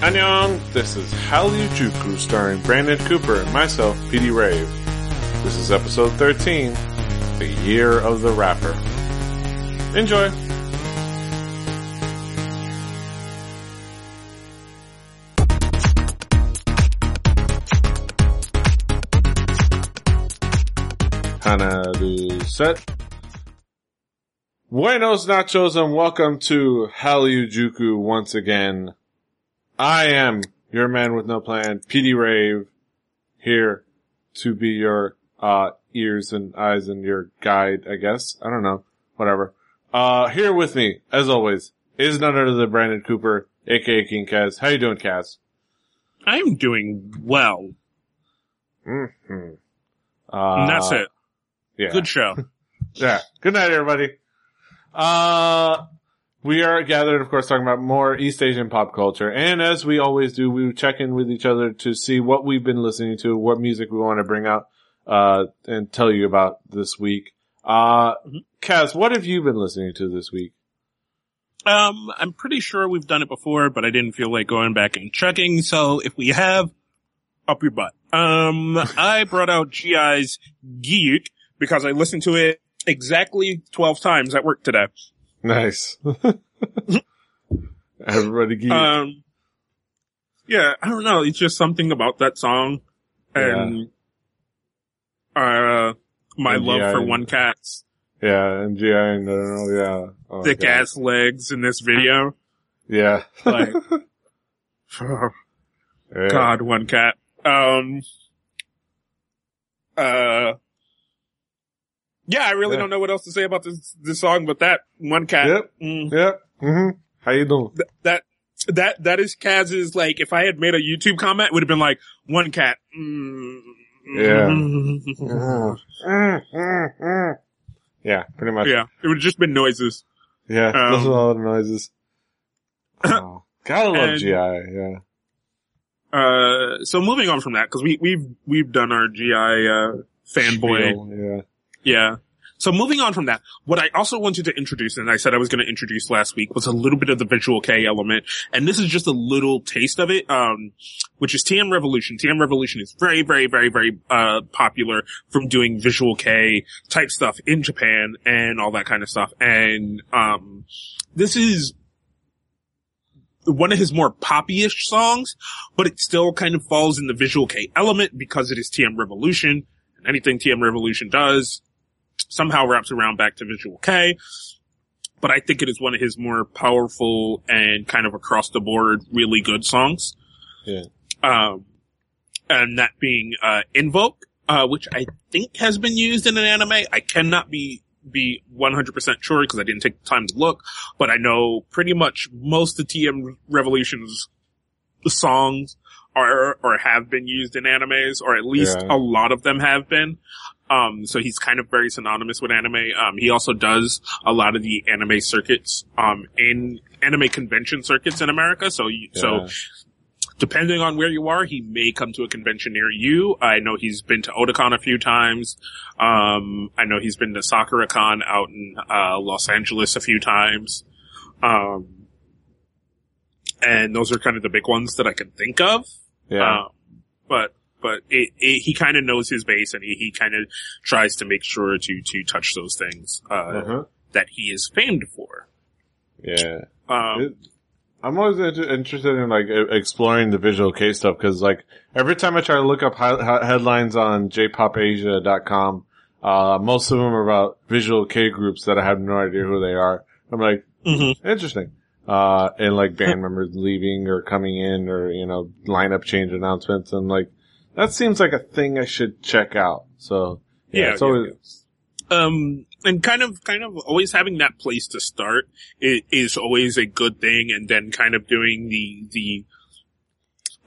Annyeong, this is Hallyu starring Brandon Cooper and myself, PD Rave. This is episode 13, The Year of the Rapper. Enjoy! Hanaru set. Buenos nachos and welcome to Hallyu once again. I am your man with no plan, PD Rave, here to be your, uh, ears and eyes and your guide, I guess. I don't know. Whatever. Uh, here with me, as always, is none other than Brandon Cooper, aka King Kaz. How you doing, Kaz? I'm doing well. Mm-hmm. Uh, and that's it. Yeah. Good show. Yeah. Good night, everybody. Uh, we are gathered, of course, talking about more East Asian pop culture. And as we always do, we check in with each other to see what we've been listening to, what music we want to bring out, uh, and tell you about this week. Uh, Mhm. Kaz, what have you been listening to this week? Um, I'm pretty sure we've done it before, but I didn't feel like going back and checking. So if we have, up your butt. Um, I brought out GI's Geek because I listened to it exactly 12 times at work today. Nice. Everybody geek. Um, yeah, I don't know. It's just something about that song and, uh, my love for One Cat's yeah, and GI, and I don't know, yeah. Oh thick God. ass legs in this video. Yeah. Like, Yeah. God, one cat. Um, uh, yeah, I really Yeah. don't know what else to say about this this song, but that one cat. Yep. mm, Yep. hmm How you doing? th- that that that is Kaz's. Like, if I had made a YouTube comment, it would have been like one cat. Mm, Yeah. mm. yeah, pretty much. yeah, it would have just been noises. Yeah, Um, those are all the noises. Oh, gotta love and- GI, yeah. Uh, so moving on from that, because we we've we've done our GI uh fanboy. Spiel, Yeah. Yeah. So moving on from that, what I also wanted to introduce, and I said I was going to introduce last week, was a little bit of the visual K element, and this is just a little taste of it, um, which is TM Revolution. TM Revolution is very, very, very, very uh, popular from doing visual K type stuff in Japan and all that kind of stuff. And um, this is one of his more poppy-ish songs, but it still kind of falls in the visual K element because it is TM Revolution, and anything TM Revolution does somehow wraps around back to Visual K. But I think it is one of his more powerful and kind of across the board really good songs. Yeah. Um, and that being, uh, Invoke, uh, which I think has been used in an anime. I cannot be, be 100% sure because I didn't take the time to look, but I know pretty much most of TM Revolution's songs are, or have been used in animes, or at least Yeah. a lot of them have been. Um, so he's kind of very synonymous with anime. Um, he also does a lot of the anime circuits, um, in anime convention circuits in America. So, you, so depending on where you are, he may come to a convention near you. I know he's been to Otakon a few times. Um, I know he's been to SakuraCon out in, uh, Los Angeles a few times. Um, and those are kind of the big ones that I can think of. Yeah. Um, but but it, it, he kind of knows his base, and he, he kind of tries to make sure to to touch those things uh, uh-huh. that he is famed for. Yeah. Um, It- I'm always inter- interested in like exploring the visual K stuff because like every time I try to look up hi- hi- headlines on jpopasia.com, uh, most of them are about visual K groups that I have no idea who they are. I'm like, mhm. interesting. Uh, and like band members leaving or coming in or, you know, lineup change announcements and like, that seems like a thing I should check out. So, yeah, Yeah, it's yeah, always, um, and kind of kind of always having that place to start is always a good thing, and then kind of doing the the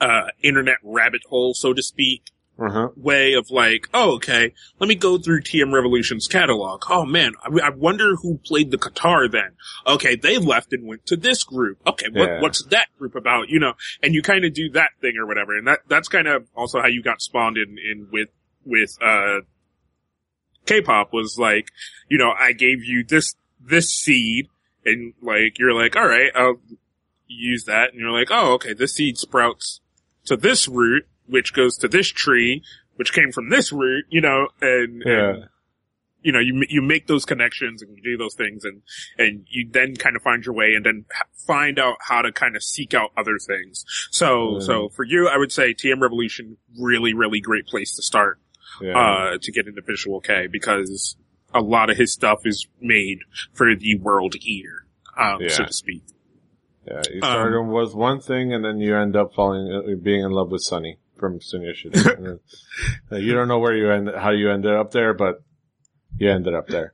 uh internet rabbit hole, so to speak, uh-huh. way of like, oh, okay, let me go through TM Revolution's catalog. Oh man, I, I wonder who played the guitar then. Okay, they left and went to this group. Okay, what, Yeah. what's that group about? You know, and you kind of do that thing or whatever. And that, that's kind of also how you got spawned in, in with, with, uh, K-pop was like, you know, I gave you this, this seed and like, you're like, all right, I'll use that and you're like, oh, okay, this seed sprouts to this root, which goes to this tree, which came from this root, you know, and, Yeah. and you know, you, you make those connections and you do those things and, and you then kind of find your way and then find out how to kind of seek out other things. So, Mm. so for you, I would say TM Revolution, really, really great place to start, Yeah. uh, to get into Visual K because a lot of his stuff is made for the world ear, um, so to speak. yeah. You um, with one thing and then you end up falling, uh, being in love with Sunny And then, uh, you don't know where you end, how you ended up there, but you ended up there.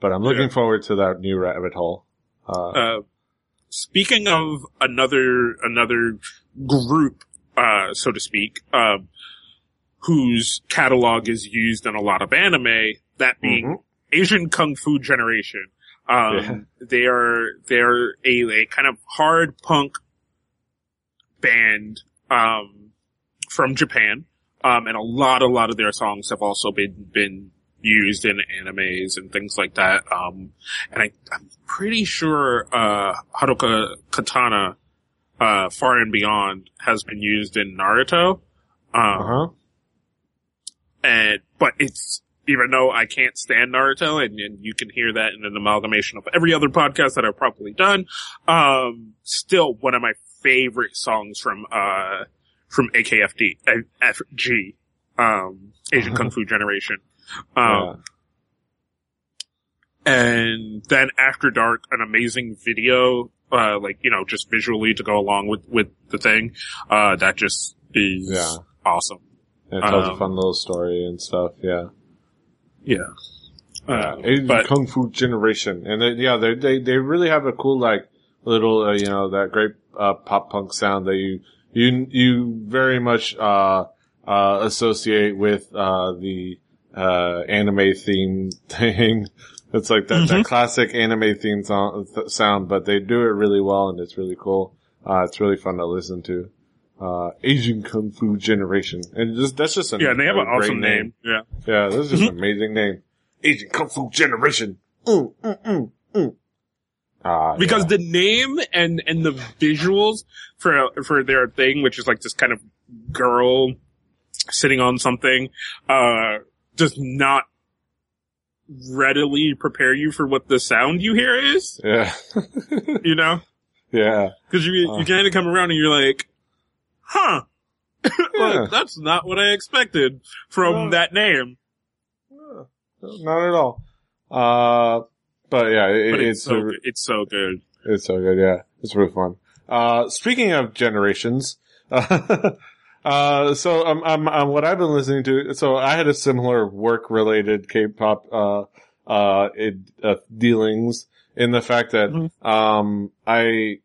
But I'm looking Yeah. forward to that new rabbit hole. Uh, Uh, speaking of another another group, uh, so to speak, um, whose catalog is used in a lot of anime, that being Mhm. Asian Kung Fu Generation. Um, Yeah. they are they're a, a kind of hard punk band um, from Japan, um, and a lot a lot of their songs have also been been used in animes and things like that. Um, and I, I'm pretty sure uh, Haruka Kanata, uh, Far and Beyond, has been used in Naruto. Um, uh-huh. and but it's even though I can't stand Naruto, and, and you can hear that in an amalgamation of every other podcast that I've probably done, um, still one of my favorite songs from uh from AKFD FG, um, Asian Kung Fu Generation. Um, and then After Dark, an amazing video, uh, like, you know, just visually to go along with, with the thing, uh, that just is Yeah. awesome. yeah. It tells a um, fun little story and stuff. Yeah. Yeah. Uh, Asian but, Kung Fu Generation, and they, yeah, they they they really have a cool like little uh, you know that great uh, pop punk sound that you you you very much uh uh associate with uh the uh anime theme thing. It's like that, that classic anime theme song, th- sound, but they do it really well and it's really cool. Uh, it's really fun to listen to. Uh, Asian Kung Fu Generation. And just, that's just a yeah, they have an awesome name. Yeah. yeah, this is just an amazing name. Asian Kung Fu Generation. Mm, mm, mm, Ah, because yeah. the name and and the visuals for for their thing, which is like this kind of girl sitting on something, uh, does not readily prepare you for what the sound you hear is. yeah, You know, yeah, because you Uh. you kind of come around and you're like, huh. Yeah. Like, that's not what I expected from that name. not at all. Uh, but yeah, it, But it's, it's so a- good. it's so good. It's so good, yeah. It's really fun. Uh, speaking of generations, uh, so um, um, um, what I've been listening to, so I had a similar work-related K-pop, uh, uh, it, uh, dealings in the fact that, Mhm. um, I,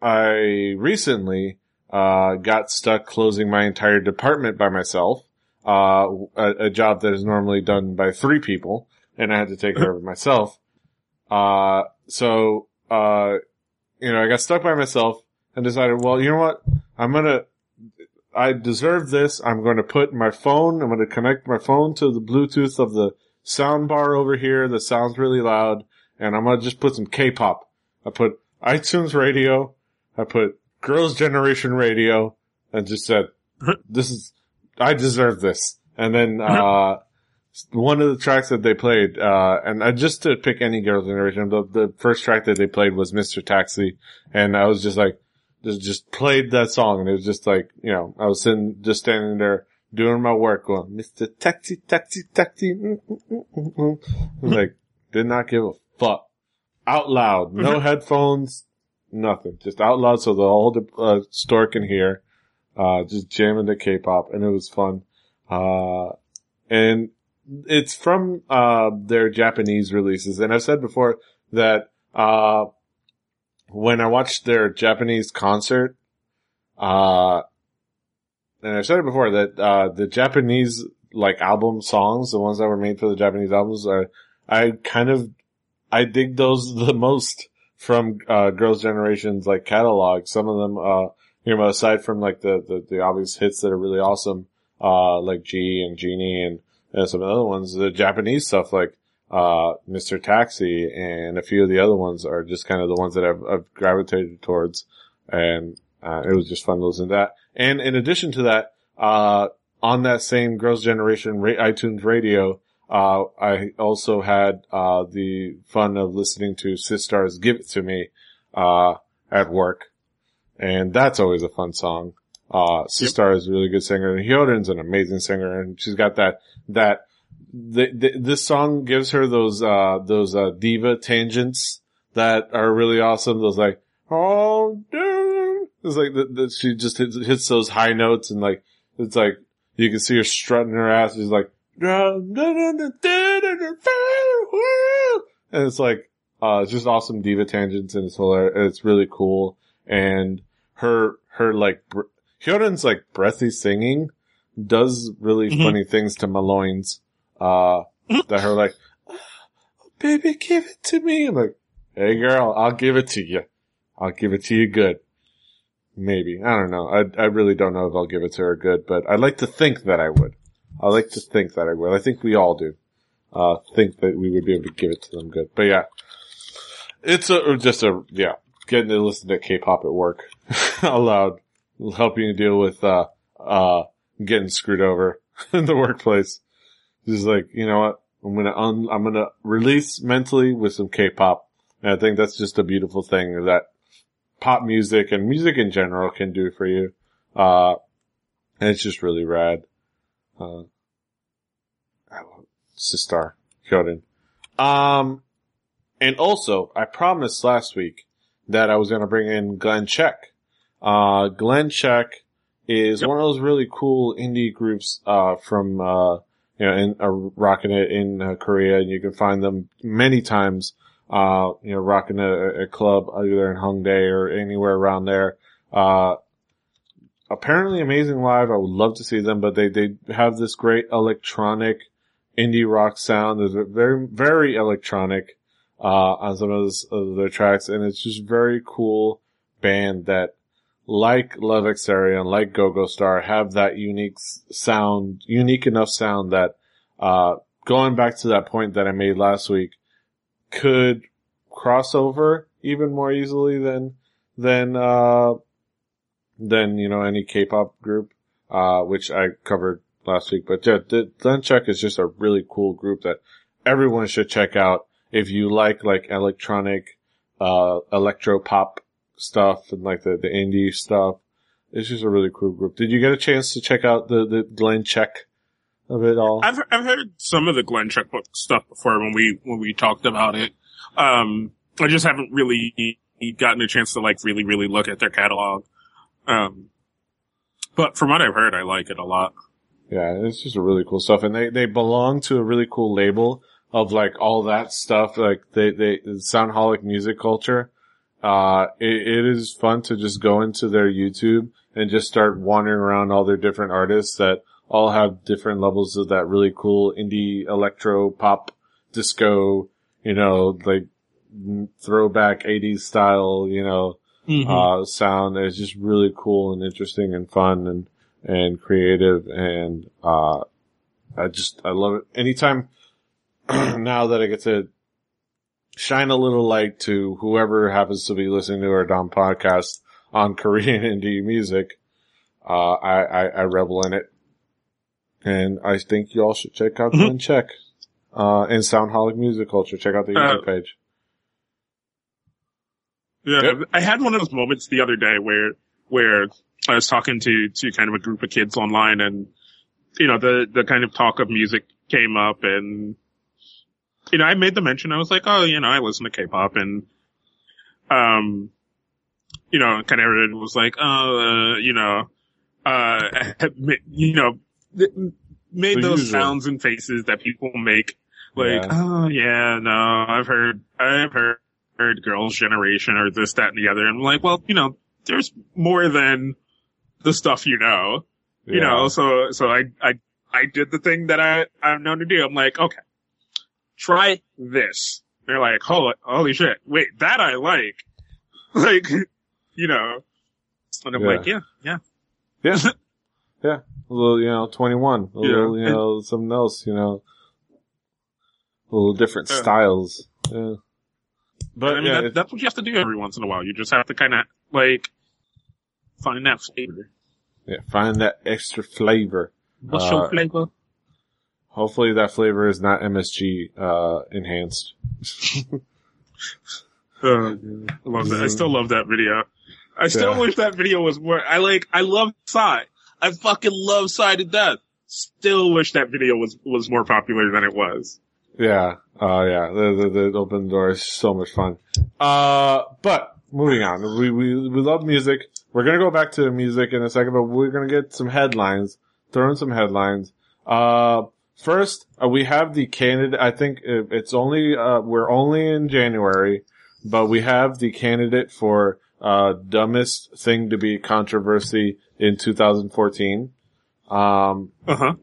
I recently, uh, got stuck closing my entire department by myself, uh, a, a job that is normally done by three people, and I had to take care of it myself. Uh, so, uh, you know, I got stuck by myself and decided, well, you know what? I'm gonna, I deserve this. I'm going to put my phone, I'm going to connect my phone to the Bluetooth of the sound bar over here that sounds really loud. And I'm going to just put some K-pop. I put iTunes radio. I put Girls Generation radio and just said, this is, I deserve this. And then, uh, one of the tracks that they played, uh, and I just to pick any Girls Generation, the, the first track that they played was Mr. Taxi. And I was just like, just, just played that song and it was just like, you know, I was sitting, just standing there doing my work going, Mr. Taxi, Taxi, Taxi. mm, mm, mm, mm, mm." I was like, did not give a fuck. Out loud, no headphones, nothing. Just out loud so the whole uh, store can hear. Uh, just jamming the K-pop and it was fun. Uh, and it's from, uh, their Japanese releases. And I've said before that, uh, when I watched their Japanese concert, uh, and I've said it before that, uh, the Japanese, like, album songs, the ones that were made for the Japanese albums are, I kind of, I dig those the most from, uh, Girls' Generation's, like, catalog. Some of them, uh, you know, aside from, like, the, the, the obvious hits that are really awesome, uh, like G and Genie and, and some other ones, the Japanese stuff, like, uh, Mr. Taxi and a few of the other ones are just kind of the ones that I've, I've gravitated towards. and uh, it was just fun to listen to that. And in addition to that, uh, on that same Girls' Generation ra- iTunes radio, uh, I also had uh, the fun of listening to Sistar's "Give It to Me" uh, at work, and that's always a fun song. Uh, Sistar is a really good singer, and Hyorin's an amazing singer, and she's got that that. The, the, this song gives her those uh, those uh, diva tangents that are really awesome. Those like, oh, dude. It's like that that she just hits, hits those high notes and like it's like you can see her strutting her ass. She's like, and it's like, uh, it's just awesome diva tangents and it's hilarious. It's really cool. And her, her like, br- Hyorin's like breathy singing does really Mhm. funny things to Maloines. Uh, that her like, "Oh, baby, give it to me. I'm like, hey girl, I'll give it to you. I'll give it to you good. Maybe. I don't know. I, I really don't know if I'll give it to her good, but I'd like to think that I would. I like to think that I would. I think we all do. Uh, think that we would be able to give it to them good. But yeah. It's a, just a, yeah, getting to listen to K-pop at work aloud, helping you deal with, uh, uh, getting screwed over in the workplace. Just like, you know what? I'm gonna un, I'm gonna release mentally with some K-pop. And I think that's just a beautiful thing that pop music and music in general can do for you. Uh, and it's just really rad. Uh, Sistar, Hyorin. Um, and also, I promised last week that I was going to bring in Glen Check. Uh, Glen Check is Yep. one of those really cool indie groups, uh, from, uh, you know, in, uh, rocking it in uh, Korea and you can find them many times, uh, you know, rocking a, a club either in Hongdae or anywhere around there. Uh, apparently amazing live. I would love to see them, but they, they have this great electronic indie rock sound. There's a very, very electronic, uh, on some of, those, of their tracks. And it's just very cool band that like Love X Stereo and like Go-Go Star have that unique sound, unique enough sound that, uh, going back to that point that I made last week could cross over even more easily than, than, uh, than, you know, any K-pop group, uh, which I covered last week. But yeah, the Glen Check is just a really cool group that everyone should check out if you like like electronic, uh, electro pop stuff and like the, the indie stuff. It's just a really cool group. Did you get a chance to check out the, the Glen Check of it all? I've I've heard some of the Glen Check book stuff before when we when we talked about it. Um, I just haven't really gotten a chance to like really really look at their catalog. Um, but from what I've heard, I like it a lot. Yeah, it's just a really cool stuff. And they, they belong to a really cool label of like all that stuff. Like they, they, Soundholic music culture. Uh, it, it is fun to just go into their YouTube and just start wandering around all their different artists that all have different levels of that really cool indie electro pop disco, you know, like throwback 80s style, you know, uh, sound. It's just really cool and interesting and fun and, and creative. And, uh, I just, I love it. Anytime now that I get to shine a little light to whoever happens to be listening to our Dom podcast on Korean indie music, uh, I, I, I revel in it. And I think you all should check out Mhm. Glen Check, uh, and Soundholic Music Culture. Check out the Uh, YouTube page. Yeah, Yep. I had one of those moments the other day where where I was talking to to kind of a group of kids online, and you know the the kind of talk of music came up, and you know I made the mention. I was like, oh, you know, I listen to K-pop, and um, you know, kind of everyone was like, oh, uh, you know, uh, you know, made The those usual. sounds and faces that people make. Like, Yeah. oh yeah, no, I've heard, I've heard, heard girls' generation or this, that, and the other. And I'm like, well, you know, there's more than the stuff you know, you know, so, so I, I, I did the thing that I, I'm known to do. I'm like, okay, try this. They're like, holy, holy shit, wait, that I like. Like, you know, and I'm Yeah. like, yeah, yeah. Yeah. yeah. A little, you know, 2NE1. A Yeah. little, you know, something else, you know. A little different Yeah. styles. Yeah. But I mean, yeah, that, that's what you have to do every once in a while. You just have to kind of like find that flavor. Yeah, find that extra flavor. What's Uh, your flavor? Hopefully that flavor is not MSG, uh, enhanced. I love that. I still love that video. I still Yeah. wish that video was more. I like. I love Psy. I fucking love Psy to death. Still wish that video was was more popular than it was. Yeah. Uh, yeah. The, the, the open door is so much fun. Uh, but moving on. We, we, we love music. We're gonna go back to music in a second, but we're gonna get some headlines. Throw in some headlines. Uh, first, uh, we have the candidate. I think it's only, uh, we're only in January, but we have the candidate for, uh, dumbest thing to be controversy in 2014. Um, Uh huh.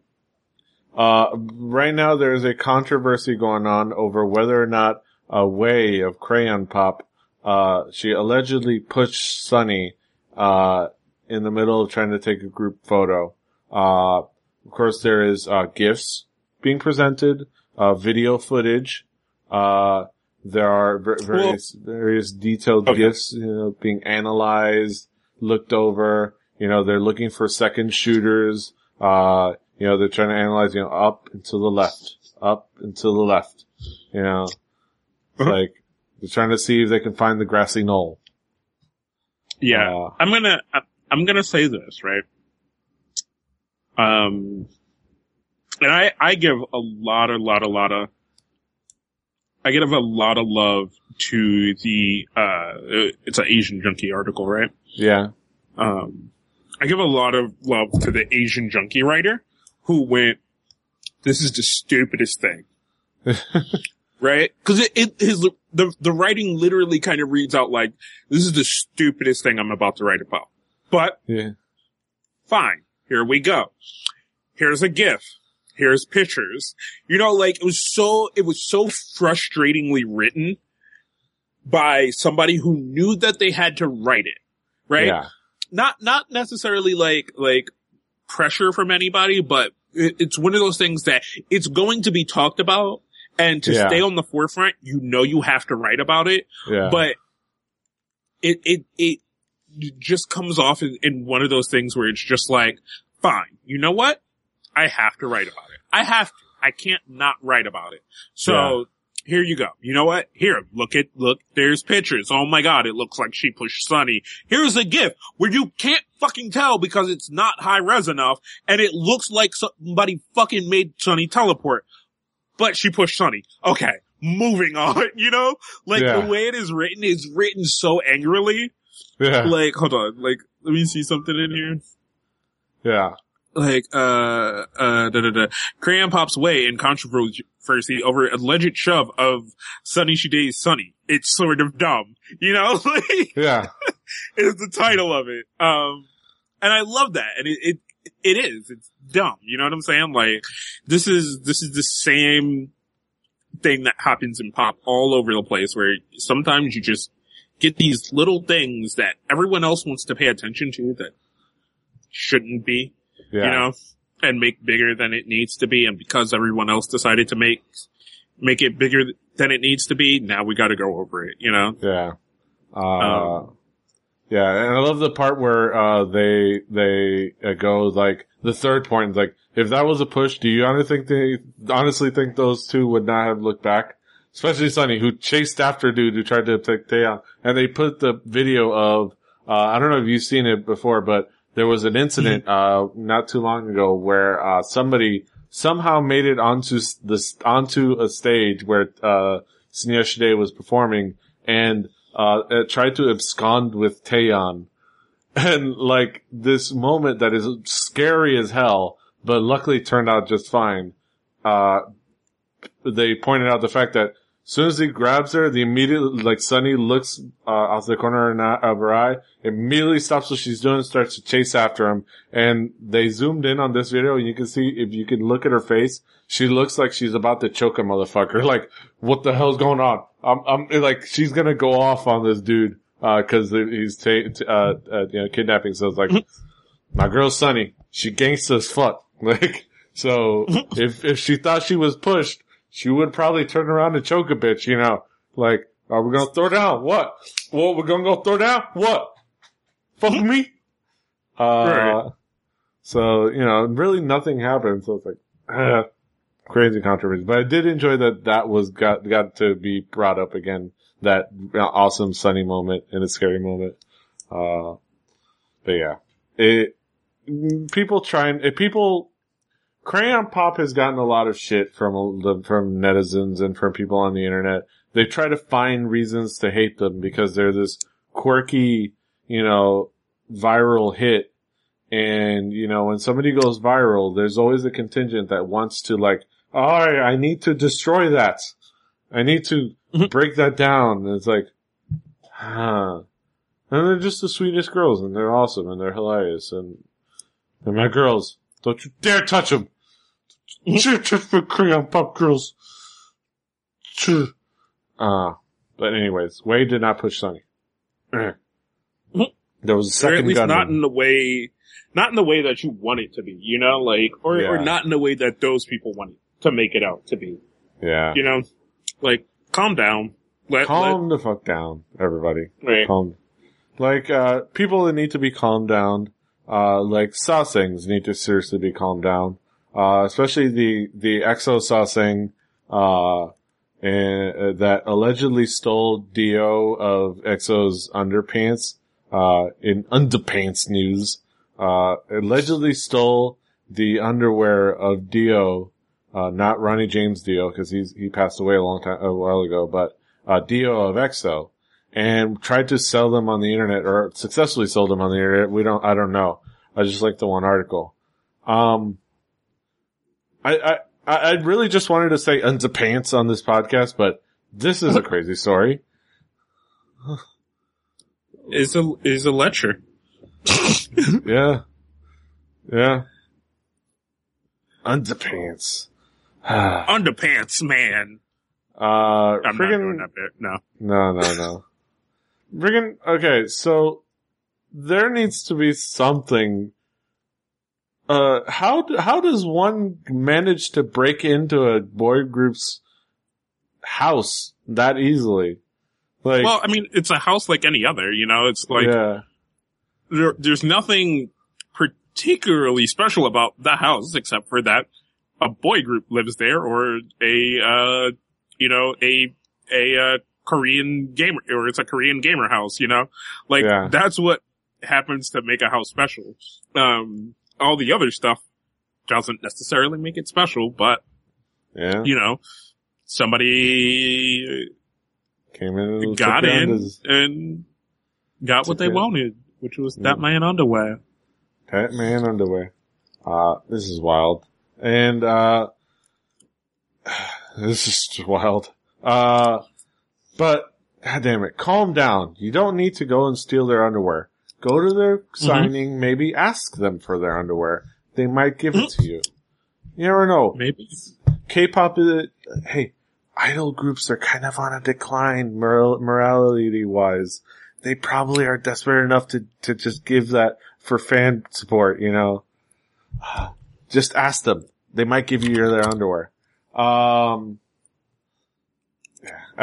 uh, right now there's a controversy going on over whether or not a way of crayon pop, uh, she allegedly pushed Sunny, uh, in the middle of trying to take a group photo. Uh, of course there is, uh, gifts being presented, uh, video footage, uh, there are ver- various, various detailed Okay. gifts, you know, being analyzed, looked over, you know, they're looking for second shooters, uh, you know, they're trying to analyze, you know, up and to the left, up and to the left, you know, Uh-huh. like, they're trying to see if they can find the grassy knoll. Yeah. Uh, I'm gonna. I'm gonna say this right. Um, and I I give a lot, a lot, a lot of. I give a lot of love to the. uh It's an Asian junkie article, right? yeah, um, I give a lot of love to the Asian junkie writer who went, this is the stupidest thing. right? Cause it, it, his, the, the writing literally kind of reads out like, this is the stupidest thing I'm about to write about. But yeah, fine. Here we go. Here's a GIF. Here's pictures. You know, like it was so, it was so frustratingly written by somebody who knew that they had to write it. Right? yeah, not not necessarily like like pressure from anybody, but it, it's one of those things that it's going to be talked about, and to Yeah. stay on the forefront, you know you have to write about it. yeah, But it it it just comes off in, in one of those things where it's just like, fine, you know what? I have to write about it. I have to. I can't not write about it. So. Yeah. Here you go. You know what? Here, look at, look, there's pictures. Oh my god, it looks like she pushed Sunny. Here's a GIF where you can't fucking tell because it's not high res enough and it looks like somebody fucking made Sunny teleport. But she pushed Sunny. Okay. Moving on, you know? Like Yeah. the way it is written is written so angrily. yeah, Like, hold on, like, let me see something in here yeah, like uh uh da, da, da. crayon pops way in controversy over alleged shove of sunny Shide's sunny. It's sort of dumb you know? Like yeah, is the title of it. Um and i love that. And it, it it is. It's dumb. You know what i'm saying? Like this is this is the same thing that happens in pop all over the place where sometimes you just get these little things that everyone else wants to pay attention to that shouldn't be yeah, you know, and make bigger than it needs to be. And because everyone else decided to make, make it bigger than it needs to be, now we gotta go over it, you know? yeah. Uh, Um, yeah, and I love the part where, uh, they, they uh, go like, the third point, is like, if that was a push, do you honestly think they, honestly think those two would not have looked back? Especially Sunny, who chased after dude who tried to take Taeyeon. And they put the video of, uh, I don't know if you've seen it before, but there was an incident, uh, not too long ago where, uh, somebody somehow made it onto this, onto a stage where, uh, Sneha Shide was performing and, uh, tried to abscond with Taeyeon. And like this moment that is scary as hell, but luckily turned out just fine. Uh, they pointed out the fact that as soon as he grabs her, the immediate, like Sunny looks, uh, out the corner of her- eye, immediately stops what she's doing, and starts to chase after him. And they zoomed in on this video and you can see, if you can look at her face, she looks like she's about to choke a motherfucker. Like, what the hell's going on? I'm, I'm, like, she's gonna go off on this dude, uh, cause he's, ta- t- uh, uh, you know, kidnapping. So it's like, my girl Sunny. She gangsta as fuck. Like, so if, if she thought she was pushed, she would probably turn around and choke a bitch, you know? Like, are we gonna throw down? What? Well, we're gonna go throw down? What? Fuck me? Uh, Right. so, you know, really nothing happened. So it's like, uh, crazy controversy. But I did enjoy that that was got, got to be brought up again. That awesome sunny moment and a scary moment. Uh, but yeah, it, people trying, if people, Crayon Pop has gotten a lot of shit from the, from netizens and from people on the internet. They try to find reasons to hate them because they're this quirky, you know, viral hit. And, you know, when somebody goes viral, there's always a contingent that wants to like, all right, I need to destroy that. I need to Mhm. break that down. And it's like, huh. And they're just the sweetest girls and they're awesome and they're hilarious and they're my girls. Don't you dare touch them. Just for crayon pop girls. Sure. Uh, but anyways, Wade did not push Sunny. there was a second or at least gun. not in the way, not in the way that you want it to be, you know, like, or, or not in the way that those people want it to make it out to be, yeah. you know, like, calm down. Let, Calm the fuck down, everybody. right. Calm. Like, uh, people that need to be calmed down, uh, like Sasaengs need to seriously be calmed down. Uh, especially the, the Exo Sasaeng, uh, and, uh, that allegedly stole Dio of Exo's underpants, uh, in underpants news, uh, allegedly stole the underwear of Dio, uh, not Ronnie James Dio, cause he's, he passed away a long time, a while ago, but, uh, Dio of Exo and tried to sell them on the internet or successfully sold them on the internet. We don't, I don't know. I just like the one article. Um, I, I, I really just wanted to say underpants on this podcast, but this is a crazy story. Is a, is a lecture. Yeah. Yeah. Underpants. Underpants, man. Uh, I'm not doing friggin' that bit. No. No, no, no. Friggin', okay, so there needs to be something. Uh, how, how does one manage to break into a boy group's house that easily? Like, Well, I mean, it's a house like any other, you know, it's like, yeah, there, there's nothing particularly special about the house except for that a boy group lives there or a, uh, you know, a, a, uh, Korean gamer, or it's a Korean gamer house, you know? Like, Yeah. that's what happens to make a house special. Um, all the other stuff doesn't necessarily make it special, but, yeah, you know, somebody came in got in his and got what they it. wanted, which was that Mm. man underwear. Pet man underwear. Uh, this is wild. And, uh, this is just wild. Uh, but, god damn it, calm down. You don't need to go and steal their underwear. Go to their signing, maybe ask them for their underwear. They might give it to you. You never know. Maybe. K-pop is, hey, idol groups are kind of on a decline moral, morality wise. They probably are desperate enough to, to just give that for fan support, you know. Just ask them. They might give you their underwear. Um.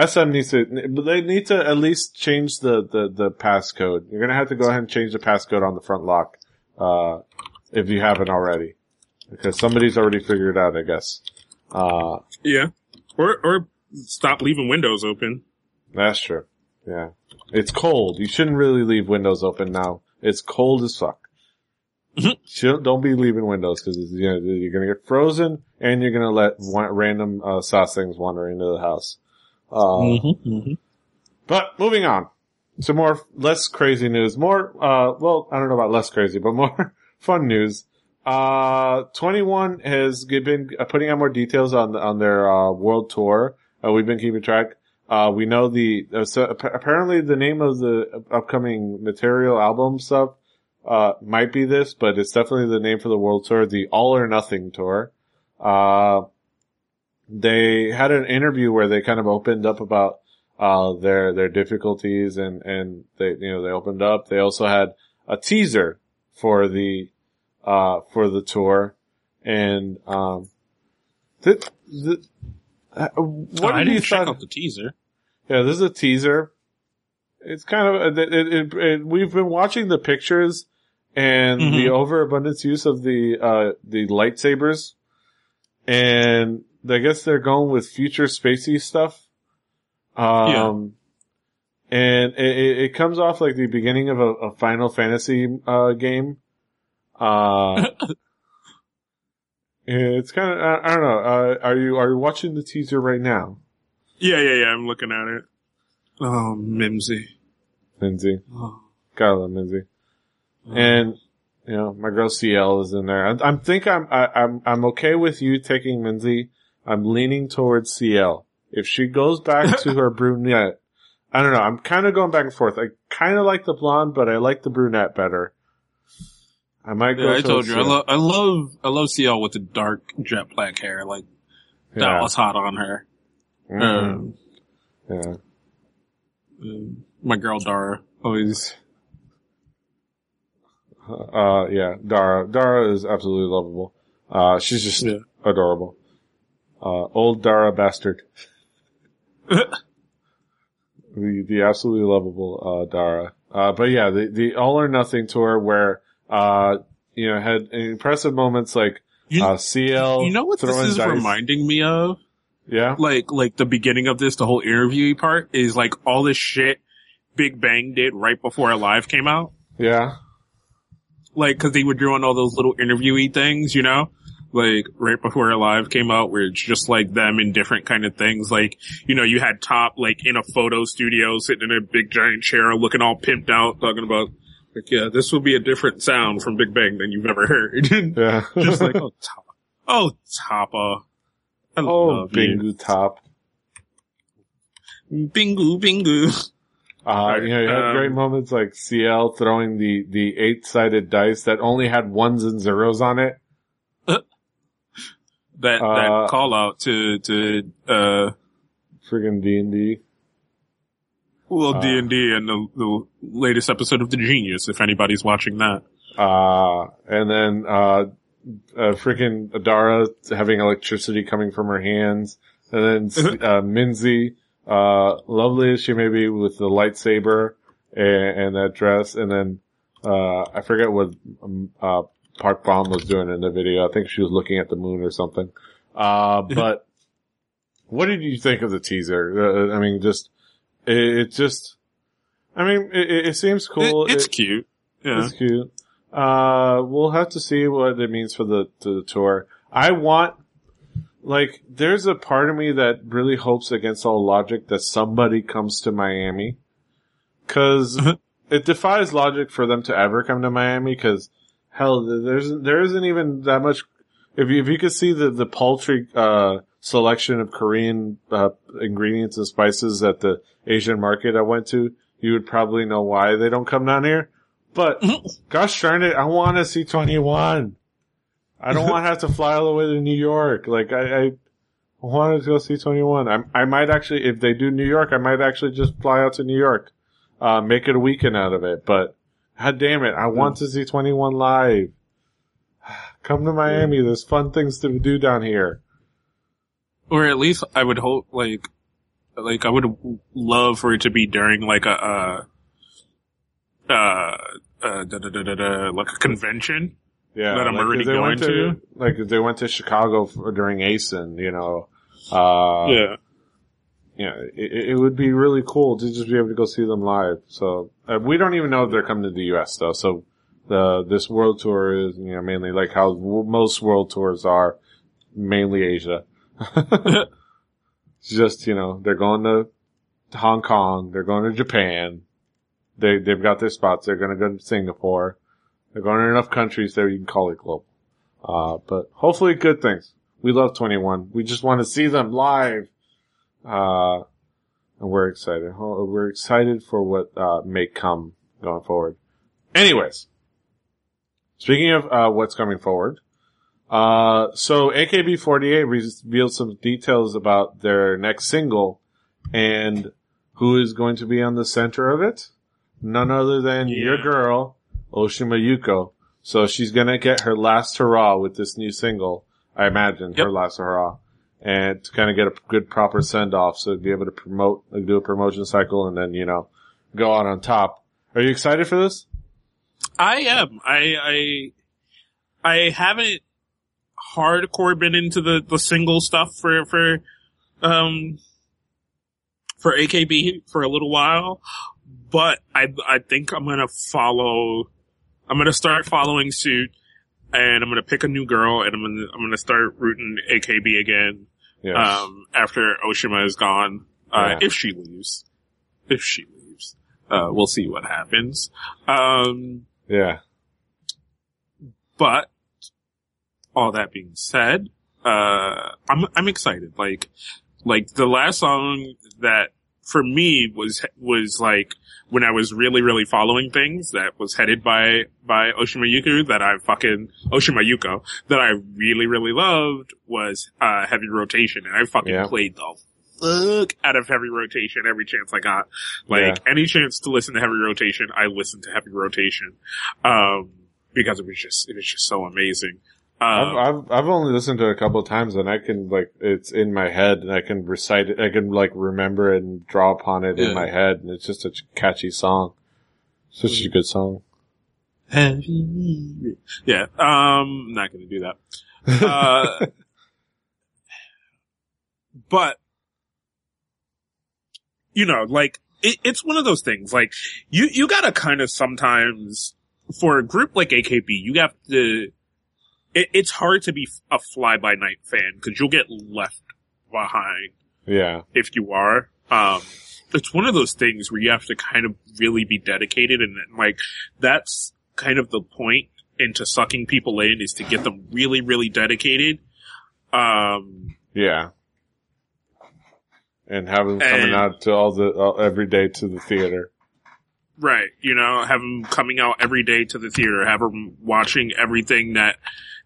SM needs to, they need to at least change the, the, the passcode. You're gonna have to go ahead and change the passcode on the front lock, uh, if you haven't already. Because somebody's already figured it out, I guess. Uh, Yeah. Or, or stop leaving windows open. that's true. Yeah. It's cold. You shouldn't really leave windows open now. It's cold as fuck. Mhm. Don't be leaving windows because you know, you're gonna get frozen and you're gonna let random, uh, sasaengs wander into the house. Uh, mm-hmm. but moving on. Some more, less crazy news. More, uh, well, I don't know about less crazy, but more fun news. Uh, 2NE1 has been uh, putting out more details on, on their, uh, world tour. Uh, we've been keeping track. Uh, we know the, uh, so apparently the name of the upcoming material album stuff, uh, might be this, but it's definitely the name for the world tour, the All or Nothing tour. Uh, they had an interview where they kind of opened up about, uh, their, their difficulties and, and they, you know, they opened up. They also had a teaser for the, uh, for the tour. And, um, the, the, uh, what Oh, I did you didn't check thought? out the teaser. Yeah, this is a teaser. It's kind of, it, it, it, it- we've been watching the pictures and Mhm. the overabundance use of the uh the lightsabers, and I guess they're going with future spacey stuff. Um, and it, it, comes off like the beginning of a, a Final Fantasy uh game. Uh, it's kind of I, I don't know. Uh, are you are you watching the teaser right now, Yeah, yeah, yeah. I'm looking at it. Oh, Minzy. Lindsay? Oh. Gotta love Lindsay. And you know, my girl CL is in there. I, I'm think I'm I, I'm I'm okay with you taking Lindsay. I'm leaning towards CL. If she goes back to her brunette, I don't know. I'm kind of going back and forth. I kind of like the blonde, but I like the brunette better. I might go. Yeah, I told you. I love, I love, I love CL with the dark jet black hair. Like that Yeah. was hot on her. Mhm. Um, yeah. um, my girl Dara always. Uh, yeah. Dara. Dara is absolutely lovable. Uh, she's just Yeah. adorable. Uh, old Dara bastard. the the absolutely lovable uh, Dara. Uh, but yeah, the the all or nothing tour where uh you know had impressive moments like You, uh CL. you know what this is dice. reminding me of? Yeah, Like, like the beginning of this, the whole interview part is like all this shit Big Bang did right before Alive came out. yeah, Like, cause they were doing all those little interviewee things, you know? Like, right before Alive came out, where it's just like them in different kind of things. Like, you know, you had Top, like, in a photo studio, sitting in a big giant chair, looking all pimped out, talking about, like, yeah, this will be a different sound from Big Bang than you've ever heard. yeah. just like, oh, Top. Oh, Toppa. I oh, love you. Bingu top. Bingu, bingu. Uh, you know, you had Um, great moments like CL throwing the, the eight sided dice that only had ones and zeros on it. That, Uh, call out to, to, uh, Friggin' D and D. well, Uh, D&D and the, the latest episode of The Genius, if anybody's watching that. Uh, and then, uh, uh, freaking Adara having electricity coming from her hands. And then, uh, Minzy, uh, lovely as she may be with the lightsaber and, and that dress. And then, uh, I forget what, um, uh, Park Bom was doing in the video. I think she was looking at the moon or something. Uh, but what did you think of the teaser? Uh, I mean, just, it, it just, I mean, it, it- seems cool. It- it's It- cute. Yeah. it's cute. Uh, we'll have to see what it means for the, to the tour. I want, like, there's a part of me that really hopes against all logic that somebody comes to Miami. Cause it defies logic for them to ever come to Miami cause hell, there's, there isn't even that much, if you, if you could see the, the paltry, uh, selection of Korean, uh, ingredients and spices at the Asian market I went to, you would probably know why they don't come down here. But gosh darn it, I want to see 2NE1. I don't want to have to fly all the way to New York. Like I, I wanted to go see 2NE1. I, I might actually, if they do New York, I might actually just fly out to New York, uh, make it a weekend out of it. But god damn it, I want to see 2NE1 live. Come to Miami. There's fun things to do down here. Or at least I would hope, like, like I would love for it to be during like a, uh, uh, uh, da, da, da, da, da, like a convention. Yeah, That I'm like, already going to, like if they went to Chicago for, during ACEN, you know, uh, yeah. Yeah, it, it would be really cool to just be able to go see them live. So uh, we don't even know if they're coming to the U.S. though. So the this world tour is you know mainly like how w- most world tours are, mainly Asia. Just you know they're going to Hong Kong, they're going to Japan, they they've got their spots. They're going to go to Singapore. They're going to enough countries that you can call it global. Uh, but hopefully good things. We love 2NE1. We just want to see them live. Uh, and we're excited. We're excited for what, uh, may come going forward. Anyways. Speaking of, uh, what's coming forward. Uh, so AKB48 revealed some details about their next single and who is going to be on the center of it. None other than Yeah. your girl, Oshima Yuko. So she's gonna get her last hurrah with this new single. I imagine her last hurrah. And to kind of get a good proper send off so be able to promote, like, do a promotion cycle and then, you know, go out on top. Are you excited for this? I am. I I I haven't hardcore been into the the single stuff for for um for AKB for a little while, but I I think I'm gonna follow. I'm gonna start following suit, and I'm gonna pick a new girl, and I'm gonna I'm gonna start rooting AKB again. Yes. Um, after Oshima is gone, uh, Yeah. if she leaves, if she leaves, uh, we'll see what happens. Um, yeah. but all that being said, uh, I'm I'm excited. Like like the last song that for me was was like when I was really really following things that was headed by by Oshima Yuko that I fucking Oshima Yuko that I really really loved was uh Heavy Rotation and I fucking Yeah. played the fuck out of Heavy Rotation every chance I got. Like any chance to listen to Heavy Rotation, I listened to Heavy Rotation. Um because it was just it was just so amazing. Um, I've, I've I've only listened to it a couple of times and I can like it's in my head and I can recite it I can like remember it and draw upon it Yeah. in my head and it's just such a catchy song. Such a good song. Yeah, um, not gonna do that. Uh, but, you know, like, it, it's one of those things, like, you, you gotta kind of sometimes, for a group like AKB, you have to, it, it's hard to be a fly-by-night fan, because you'll get left behind Yeah. if you are. Um, it's one of those things where you have to kind of really be dedicated and like that's kind of the point into sucking people in is to get them really, really dedicated. Um, Yeah. And have them coming And- out to all the uh, every day to the theater. right. You know, have them coming out every day to the theater, have them watching everything that,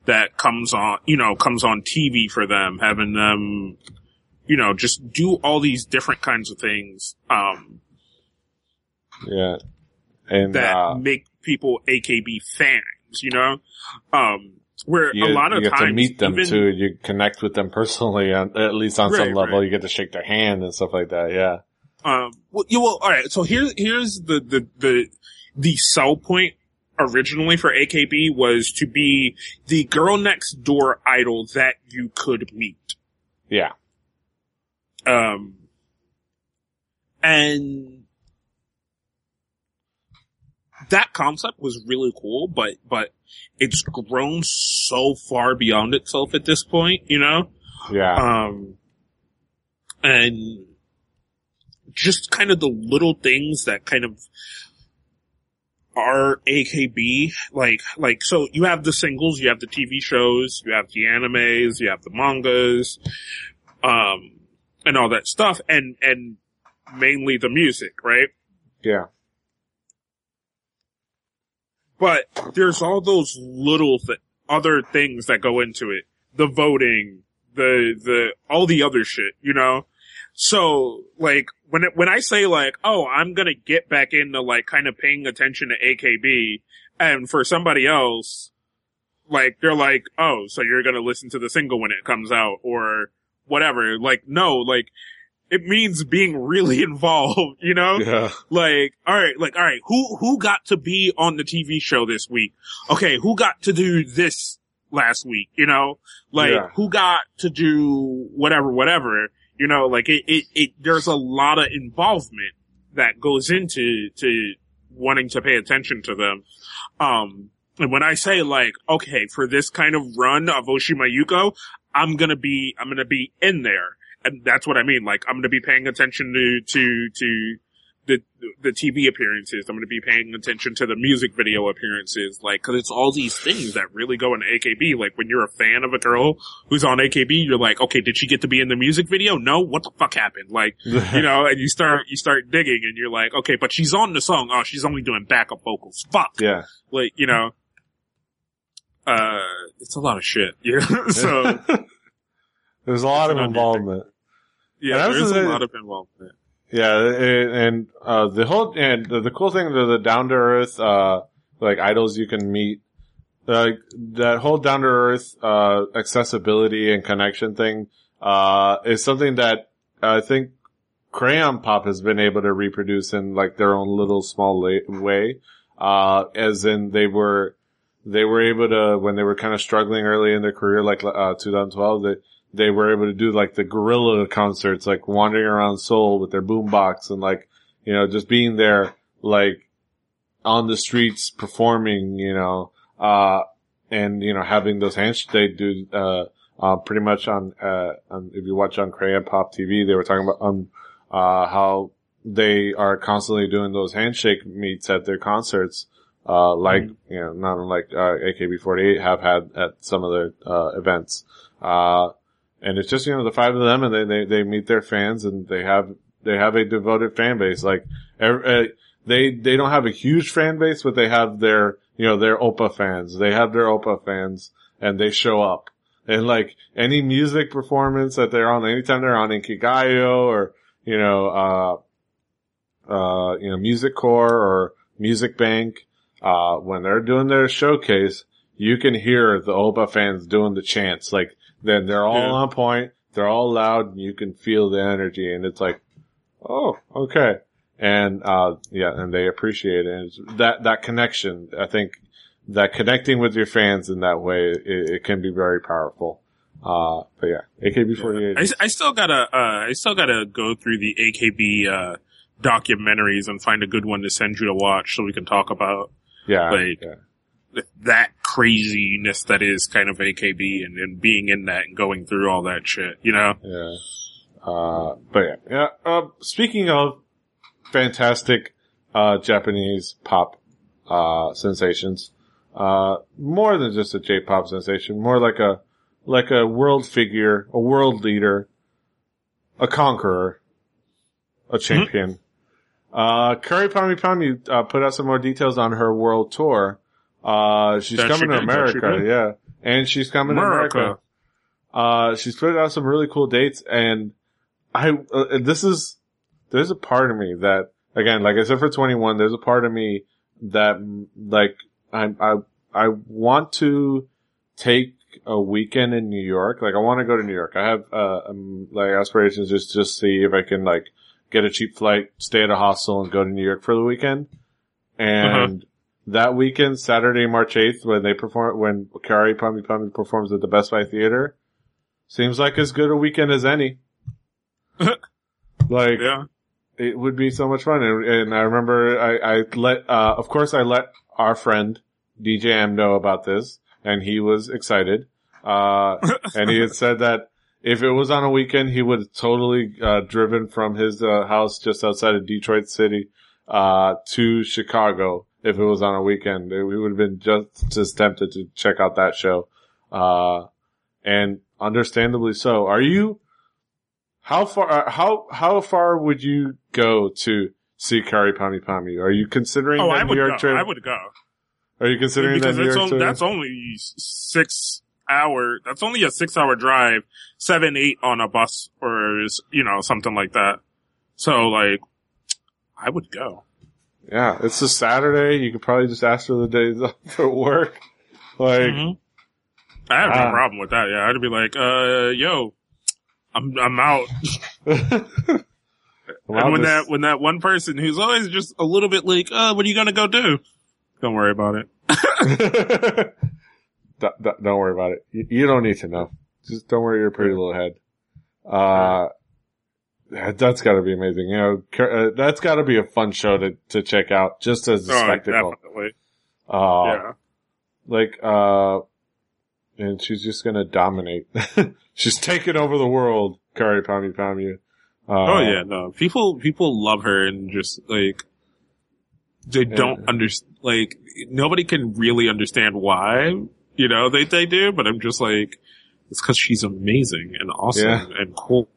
that comes on, you know, comes on TV for them, having them, you know, just do all these different kinds of things. Um, Yeah. And that uh, make people AKB fans, you know? Um, where you, a lot of you get times to meet them even, too. You connect with them personally, on, at least on some level. right. You get to shake their hand and stuff like that. Yeah. Um, well, you well, all right. So here's here's the the the the sell point originally for AKB was to be the girl next door idol that you could meet. Yeah. Um, and that concept was really cool, but, but it's grown so far beyond itself at this point, you know? Yeah. Um, and just kind of the little things that kind of are AKB, like, like, so you have the singles, you have the TV shows, you have the animes, you have the mangas, um, and all that stuff, and, and mainly the music, right? yeah. But there's all those little th- other things that go into it. The voting, the, the, all the other shit, you know? So, like, when it, when I say like, oh, I'm gonna get back into like kind of paying attention to AKB, and for somebody else, like, they're like, oh, so you're gonna listen to the single when it comes out, or whatever. Like, no, like, it means being really involved, you know? Yeah. like all right like all right who who got to be on the tv show this week okay who got to do this last week you know like Yeah. who got to do whatever whatever you know like it, it it there's a lot of involvement that goes into to wanting to pay attention to them. Um and when i say like okay for this kind of run of oshima yuko i'm gonna be i'm gonna be in there. And that's what i mean. Like i'm gonna be paying attention to to to the the TV appearances. I'm going to be paying attention to the music video appearances, like because it's all these things that really go into AKB. Like when you're a fan of a girl who's on AKB, you're like, okay, did she get to be in the music video? No, what the fuck happened? Like you know, and you start you start digging, and you're like, okay, but she's on the song. Oh, she's only doing backup vocals. Fuck, yeah. like you know. Uh, it's a lot of shit. Yeah. so There's a lot of involvement. yeah, there's a lot of involvement. Yeah, and, uh, the whole and the, the cool thing, the, the down to earth, uh, like idols you can meet, like that whole down to earth, uh, accessibility and connection thing, uh, is something that I think Crayon Pop has been able to reproduce in like their own little small la- way. Uh, as in they were, they were able to, when they were kind of struggling early in their career, like, uh, 2012, they, they were able to do like the guerrilla concerts, like wandering around Seoul with their boombox and like, you know, just being there, like, on the streets performing, you know, uh, and, you know, having those handshakes, they do, uh, uh, pretty much on, uh, on, if you watch on Korea Pop TV, they were talking about, um, uh, how they are constantly doing those handshake meets at their concerts, uh, like, you know, not unlike, uh, AKB48 have had at some of their, uh, events. Uh, and it's just, you know, the five of them and they, they, they meet their fans and they have, they have a devoted fan base. Like, every, uh, they, they don't have a huge fan base, but they have their, you know, their Oppa fans. They have their Oppa fans and they show up. And like any music performance that they're on, anytime they're on Inkigayo or, you know, uh, uh, you know, Music Core or Music Bank, uh, when they're doing their showcase, you can hear the Oppa fans doing the chants. Like, then they're all Yeah. on point, they're all loud, and you can feel the energy, and it's like, oh, okay. And, uh, yeah, and they appreciate it. And that, that connection, I think, that connecting with your fans in that way, it, it can be very powerful. Uh, but yeah, AKB48. I, I still gotta, uh, I still gotta go through the AKB, uh, documentaries and find a good one to send you to watch so we can talk about yeah, like- yeah. Th- that craziness that is kind of AKB and, and being in that and going through all that shit, you know? Yeah. Uh, but yeah, yeah. Uh, speaking of fantastic, uh, Japanese pop, uh, sensations, uh, more than just a J-pop sensation, more like a, like a world figure, a world leader, a conqueror, a champion. Uh, Kyary Pamyu Pamyu, uh, put out some more details on her world tour. Uh, she's That she coming to did, America, yeah. And she's coming to America. America. Uh, she's put out some really cool dates and I, uh, this is, there's a part of me that, again, like I said for 21, there's a part of me that, like, I, I, I want to take a weekend in New York. Like, I want to go to New York. I have, uh, um, like aspirations just, just see if I can, like, get a cheap flight, stay at a hostel and go to New York for the weekend. And that weekend, Saturday, March 8th, when they perform, when Kyary Pamyu Pamyu performs at the Best Buy Theater, seems like as good a weekend as any. like, Yeah. it would be so much fun. And, and I remember I, I let, uh, of course I let our friend DJ M know about this and he was excited. Uh, and he had said that if it was on a weekend, he would have totally, uh, driven from his, uh, house just outside of Detroit City, uh, to Chicago. If it was on a weekend, we would have been just as tempted to check out that show. Uh, and understandably so. Are you, how far, uh, how, how far would you go to see Kyary Pamyu Pamyu? Are you considering Oh, that I New would York go. trip? I would go. Are you considering because that New York on, trip? that's only six hour, that's only a six hour drive, seven, eight on a bus or, you know, something like that. So like, I would go. Yeah, it's a Saturday. You could probably just ask for the days off for work. Like, Mhm. I have Ah. no problem with that. Yeah, I'd be like, uh, yo, I'm I'm out. well, and when this- that when that one person who's always just a little bit like, uh, what are you gonna go do? Don't worry about it. don't, don't- don't worry about it. You, you don't need to know. Just don't worry your pretty little head. Uh, that- that's gotta be amazing. You know, uh, that's gotta be a fun show to, to check out just as a Oh, spectacle. definitely. Uh, yeah. like, uh, and she's just gonna dominate. she's taking over the world, Kyary Pamyu Pamyu. Uh, Oh yeah, no. People people love her and just like they don't understand. Like nobody can really understand why. You know they they do, but I'm just like it's because she's amazing and awesome Yeah. and cool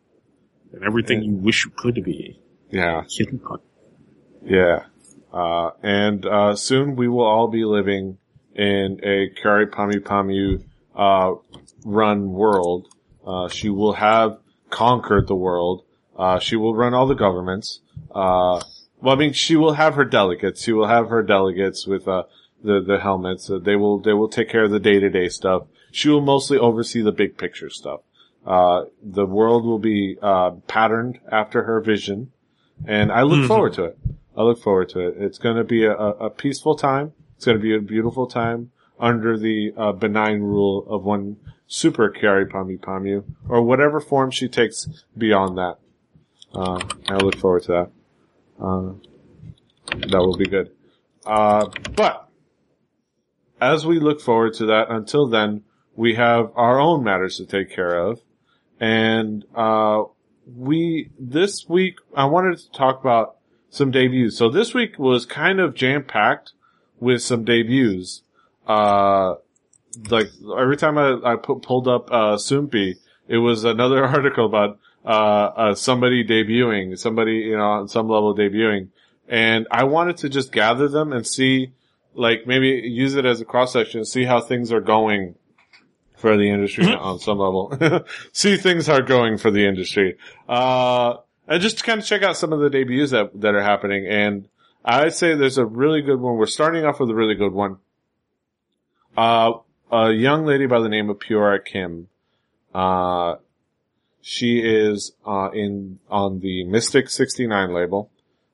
and everything Yeah. you wish you could be. Yeah. Yeah. Uh, and, uh, soon we will all be living in a Kyary Pamyu Pamyu, uh, run world. Uh, she will have conquered the world. Uh, she will run all the governments. Uh, well, I mean, she will have her delegates. She will have her delegates with, uh, the, the helmets. Uh, they will, they will take care of the day to day stuff. She will mostly oversee the big picture stuff. Uh, the world will be, uh, patterned after her vision. And I look Mhm. forward to it. I look forward to it. It's going to be a, a peaceful time. It's going to be a beautiful time under the uh, benign rule of one super Kyary Pamyu Pamyu, or whatever form she takes beyond that. Uh, I look forward to that. Uh, that will be good. Uh, but as we look forward to that, until then, we have our own matters to take care of, and uh, we this week I wanted to talk about some debuts. So this week was kind of jam packed with some debuts. Uh, like every time I, I put, pulled up, uh, Soompi, it was another article about, uh, uh, somebody debuting, somebody, you know, on some level debuting. And I wanted to just gather them and see, like, maybe use it as a cross section see how things are going for the industry on some level. see things are going for the industry. Uh, and just to kind of check out some of the debuts that, that are happening. And I'd say there's a really good one. We're starting off with a really good one. Uh, a young lady by the name of Pura Kim. Uh, she is, uh, in, on the Mystic 69 label.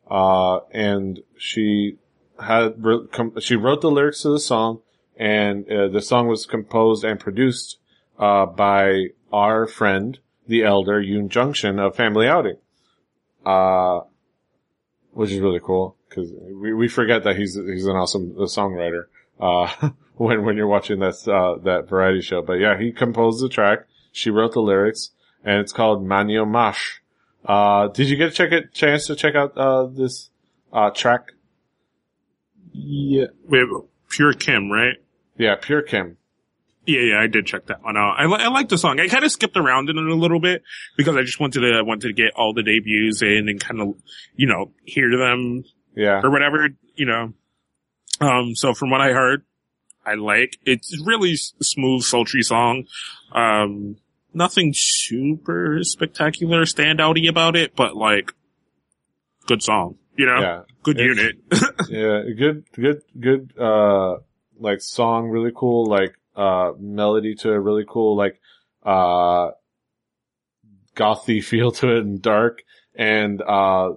Uh, and she had, she wrote the lyrics to the song and, uh, the song was composed and produced, uh, by our friend, the elder Yoon Jong-shin of Family Outing. Uh, which is really cool because we, we forget that he's, he's an awesome songwriter. Uh, when, when you're watching that, uh, that variety show. But yeah, he composed the track. She wrote the lyrics and it's called Manyo Mash. Uh, did you get a check it, chance to check out, uh, this, uh, track? Yeah. Wait, Pure Kim, right? Yeah, Pure Kim. Yeah, yeah, I did check that one out. I, li- I like the song. I kind of skipped around in it a little bit because I just wanted to I wanted to get all the debuts in and kind of you know hear them, yeah, or whatever, you know. Um, so from what I heard, I like it's really smooth, sultry song. Um, nothing super spectacular, standouty about it, but like good song. You know, yeah. good unit. yeah, good, good, good. Uh, like song, really cool. Like uh, melody to it, really cool, like, uh, gothy feel to it and dark. And, uh,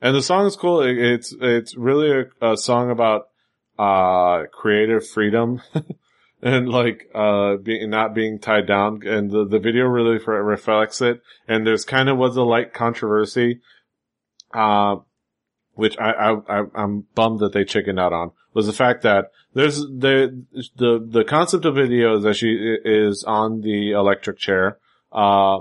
and the song is cool. It, it's, it's really a, a, song about, uh, creative freedom. and like, uh, being, not being tied down. And the, the video really reflects it. And there's kind of was a light controversy, uh, which I, I, I, I'm bummed that they chickened out on was the fact that there's the the the concept of video is that she is on the electric chair, uh,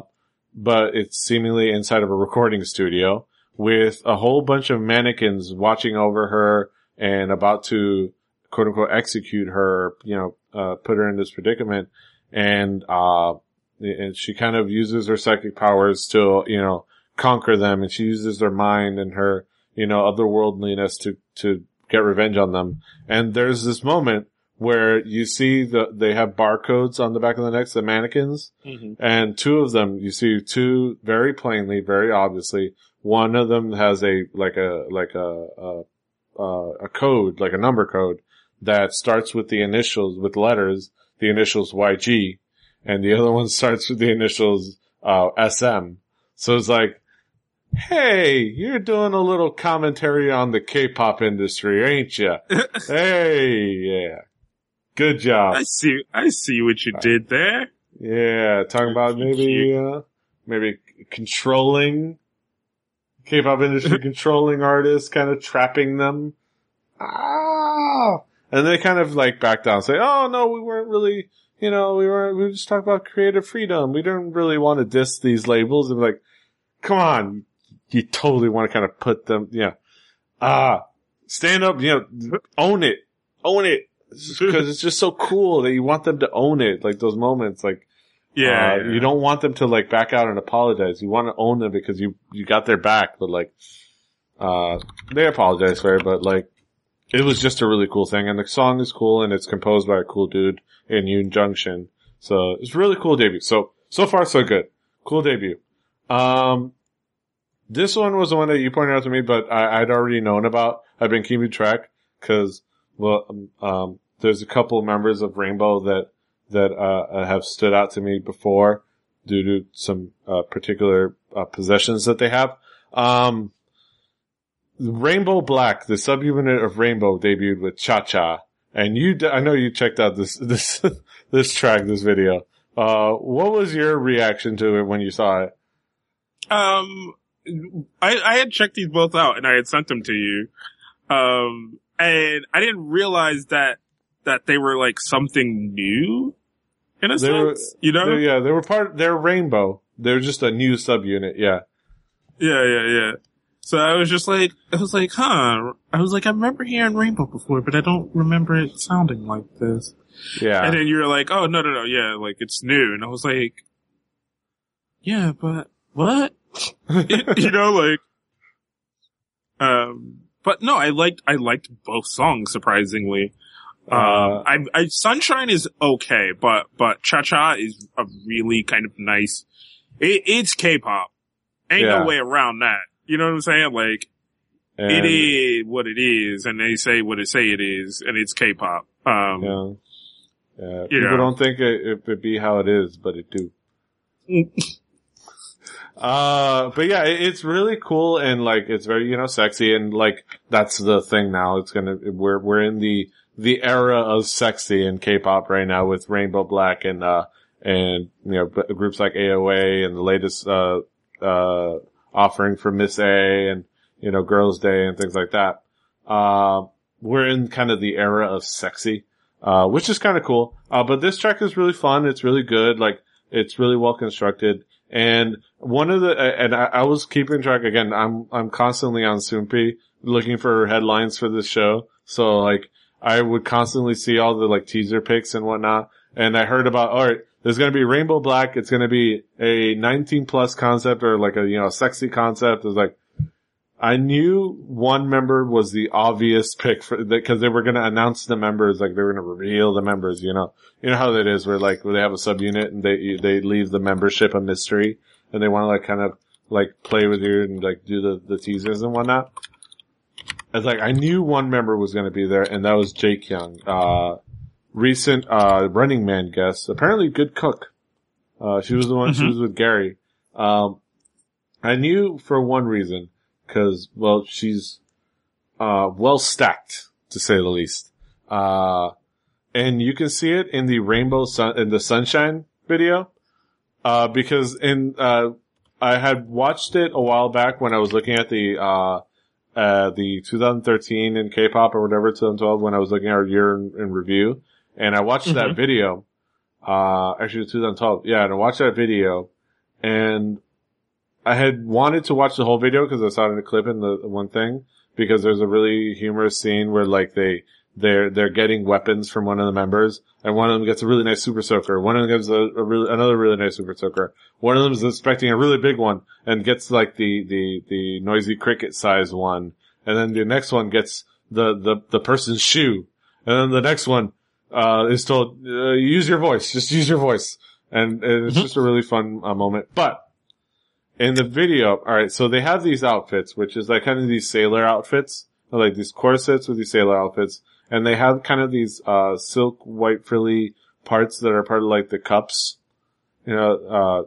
but it's seemingly inside of a recording studio with a whole bunch of mannequins watching over her and about to quote unquote execute her, you know, uh, put her in this predicament, and uh, and she kind of uses her psychic powers to you know conquer them, and she uses her mind and her you know otherworldliness to to get revenge on them. And there's this moment where you see the they have barcodes on the back of the necks, the mannequins, mm-hmm. and two of them you see two very plainly, very obviously. One of them has a like a like a a, a code, like a number code that starts with the initials with letters, the initials YG, and the other one starts with the initials uh, SM. So it's like Hey, you're doing a little commentary on the K-pop industry, ain't you? hey, yeah. Good job. I see, I see what you did there. Yeah, talking about maybe, uh, maybe controlling K-pop industry, controlling artists, kind of trapping them. Ah! And they kind of like back down, say, oh no, we weren't really, you know, we weren't, we were just talking about creative freedom. We didn't really want to diss these labels. And like, come on, you totally want to kind of put them, yeah. Ah, uh, stand up, you know, own it, own it. Cause it's just so cool that you want them to own it, like those moments, like, yeah, uh, yeah, you don't want them to like back out and apologize. You want to own them because you, you got their back, but like, uh, they apologize for it, but like, it was just a really cool thing. And the song is cool and it's composed by a cool dude in Yoon Jong-shin. So it's really cool debut. So, so far so good. Cool debut. Um, this one was the one that you pointed out to me, but I, would already known about. I've been keeping track because, well, um, um, there's a couple of members of Rainbow that that uh, have stood out to me before due to some uh, particular uh, possessions that they have. Um, Rainbow Black, the subunit of Rainbow debuted with Cha Cha. And you, I know you checked out this, this, this track, this video. Uh, what was your reaction to it when you saw it? Um, I, I had checked these both out and I had sent them to you. Um, and I didn't realize that, that they were like something new in a They were- you know? They're- yeah, they were part, they're Rainbow. They're just a new subunit, yeah. Yeah, yeah, yeah. So I was just like, I was like, huh. I was like, I remember hearing Rainbow before, but I don't remember it sounding like this. Yeah. And then you were like, oh, no, no, no, yeah, like it's new. And I was like, yeah, but what? you know, like, um, but no, I liked, I liked both songs, surprisingly. Uh, Um, I, I, Sunshine is okay, but, but Cha Cha is a really kind of nice, it, it's K-pop. Ain't Yeah. no way around that. You know what I'm saying? Like, and, it is what it is, and they say what they say it is, and it's K-pop. Um, Yeah. Yeah. People know. don't think it, it, it be how it is, but it do. Uh, but yeah, it, it's really cool and like, it's very, you know, sexy and like, that's the thing now. It's gonna, we're, we're in the, the era of sexy in K-pop right now with Rainbow Black and, uh, and, you know, groups like AOA and the latest, uh, uh, offering for Miss A and, you know, Girls Day and things like that. Uh, we're in kind of the era of sexy, uh, which is kind of cool. Uh, but this track is really fun. It's really good. Like, it's really well constructed. And one of the, and I, I was keeping track again. I'm, I'm constantly on Soompi looking for headlines for this show. So like, I would constantly see all the like teaser pics and whatnot. And I heard about, all right, there's going to be Rainbow Black. It's going to be a 19 plus concept or like a, you know, sexy concept. It's like, I knew one member was the obvious pick for because they were going to announce the members, like they were going to reveal the members. You know, you know how that is, where like where they have a subunit and they they leave the membership a mystery, and they want to like kind of like play with you and like do the the teasers and whatnot. It's like I knew one member was going to be there, and that was Jaekyung, uh, recent uh Running Man guest, apparently good cook. Uh, she was the one. She Mhm. was with Gary. Um, I knew for one reason because well she's uh well stacked to say the least. Uh and you can see it in the rainbow sun in the sunshine video. Uh because in uh i had watched it a while back when i was looking at the uh uh the 2013 in k-pop or whatever 2012 when i was looking at our year in, in review. And i watched that Mhm. video uh actually 2012 yeah and i watched that video and I had wanted to watch the whole video because I saw it in a clip in the, one thing because there's a really humorous scene where like they they're they're getting weapons from one of the members and one of them gets a really nice super soaker. One of them gets a, a really, another really nice super soaker. One of them is expecting a really big one and gets like the the the noisy cricket size one, and then the next one gets the the the person's shoe, and then the next one uh, is told uh, use your voice, just use your voice, and, and it's Mhm. just a really fun uh, moment, but in the video, all right, so they have these outfits, which is like kind of these sailor outfits, like these corsets with these sailor outfits, and they have kind of these uh silk white frilly parts that are part of like the cups, you know, uh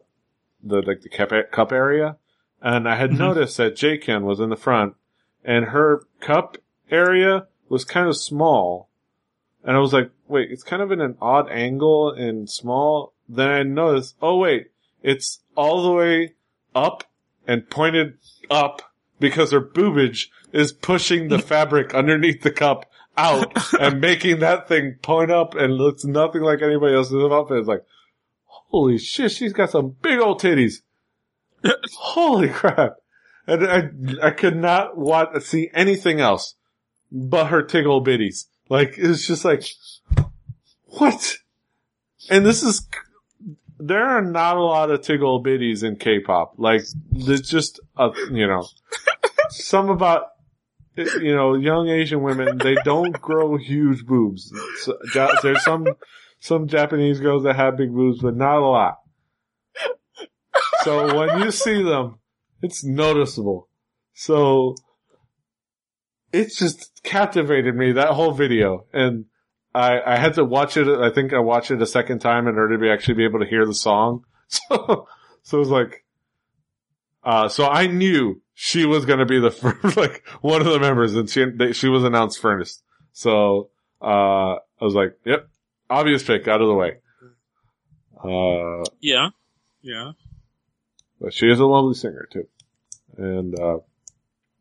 the like the cup cup area. And I had Mhm. noticed that J-Ken was in the front, and her cup area was kind of small, and I was like, wait, it's kind of in an odd angle and small. Then I noticed, oh wait, it's all the way up and pointed up because her boobage is pushing the fabric underneath the cup out and making that thing point up and looks nothing like anybody else's outfit. It's like, holy shit, she's got some big old titties. holy crap. And I, I could not want to see anything else but her tickle bitties. Like, it's just like, what? And this is, there are not a lot of tiggle bitties in K-pop. Like, there's just, a, you know, some about, you know, young Asian women, they don't grow huge boobs. So, there's some, some Japanese girls that have big boobs, but not a lot. So when you see them, it's noticeable. So, it just captivated me, that whole video. And I, I had to watch it, I think I watched it a second time in order to be actually be able to hear the song. So, so it was like, uh, so I knew she was going to be the first, like one of the members, and she they, she was announced first. So uh, I was like, "Yep, obvious pick, out of the way." Uh, Yeah. Yeah. but she is a lovely singer too, and uh,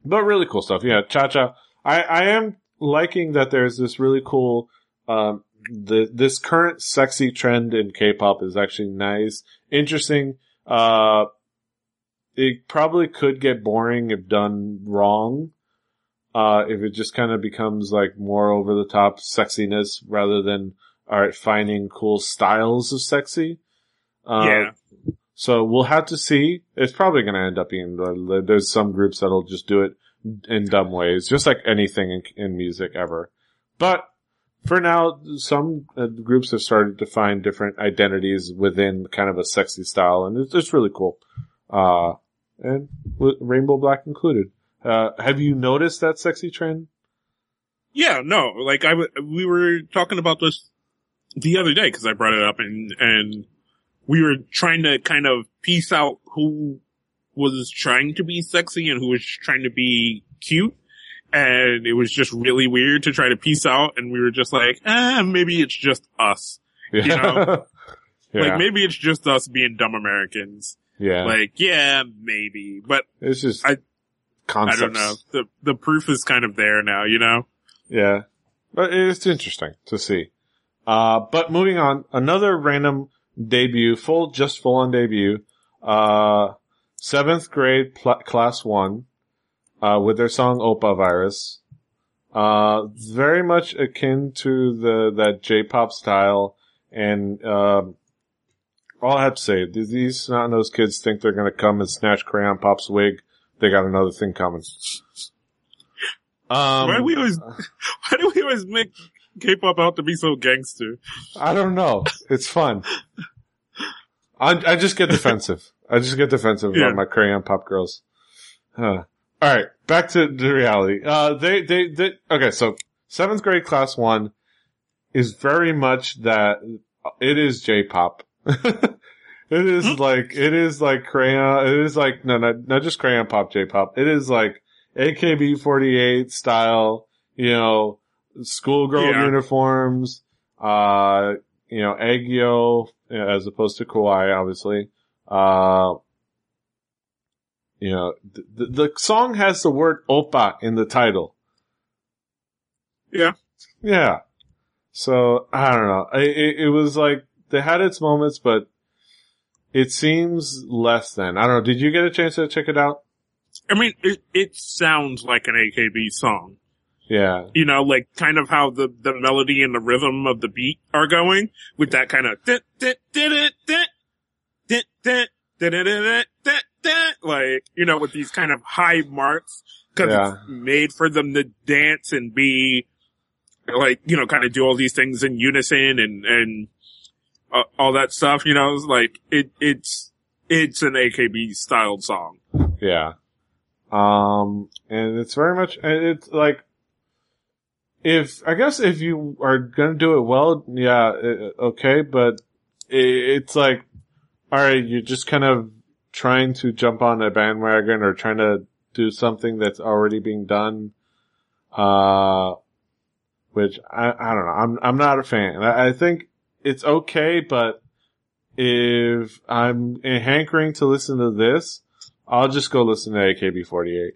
but really cool stuff. Yeah, Cha Cha. I I am liking that there's this really cool um the this current sexy trend in K-pop is actually nice, interesting. Uh, it probably could get boring if done wrong. Uh, if it just kind of becomes like more over the top sexiness rather than all right finding cool styles of sexy. Uh, yeah. so we'll have to see. It's probably going to end up being the, there's some groups that'll just do it in dumb ways, just like anything in, in music ever. But for now, some uh, groups have started to find different identities within kind of a sexy style, and it's, it's really cool. Uh, and Rainbow Black included. Uh, have you noticed that sexy trend? Yeah, no, like I, w- we were talking about this the other day because I brought it up and, and we were trying to kind of piece out who was trying to be sexy and who was trying to be cute. And it was just really weird to try to piece out. And we were just like, ah, maybe it's just us. Yeah. know? yeah. Like maybe it's just us being dumb Americans. yeah. Like, yeah, maybe, but it's just I- concepts. I don't know. The, the proof is kind of there now, you know? Yeah. But it's interesting to see. Uh, but moving on, another random debut, full, just full on debut, uh, seventh grade pl- class one, uh, with their song Oppa Virus. Uh, very much akin to the, that J-pop style. And, um, all I have to say, these snot-nosed kids think they're gonna come and snatch Crayon Pop's wig. They got another thing coming. Um, why do we always, why do we always make K-pop out to be so gangster? I don't know. It's fun. I I just get defensive. I just get defensive Yeah. about my crayon pop girls. Huh. All right, back to the reality. Uh, they, they they okay. So seventh grade class one is very much that. It is J-pop. it is Hmm? like it is like crayon. It is like no, not not just crayon pop J-pop. It is like AKB48 style. You know, schoolgirl Yeah. uniforms. Uh, you know, Aegyo as opposed to Kawaii, obviously. Uh, you know, th- the, the song has the word oppa in the title. Yeah. Yeah. So, I don't know. It, it, it was like, they had its moments, but it seems less than. I don't know. Did you get a chance to check it out? I mean, it, it sounds like an AKB song. Yeah. You know, like kind of how the, the melody and the rhythm of the beat are going with that kind of dit, dit, dit, dit, dit, dit, dit, dit, dit, dit, like, you know, with these kind of high marks because Yeah. it's made for them to dance and be like, you know, kind of do all these things in unison and, and uh, all that stuff, you know, it's like it, it's, it's an AKB styled song. Yeah. Um, and it's very much, and it's like, if, I guess if you are gonna do it well, yeah, uh, okay, but it, it's like, alright, you're just kind of trying to jump on a bandwagon or trying to do something that's already being done, uh, which I, I don't know, I'm, I'm not a fan. I, I think it's okay, but if I'm hankering to listen to this, I'll just go listen to AKB48.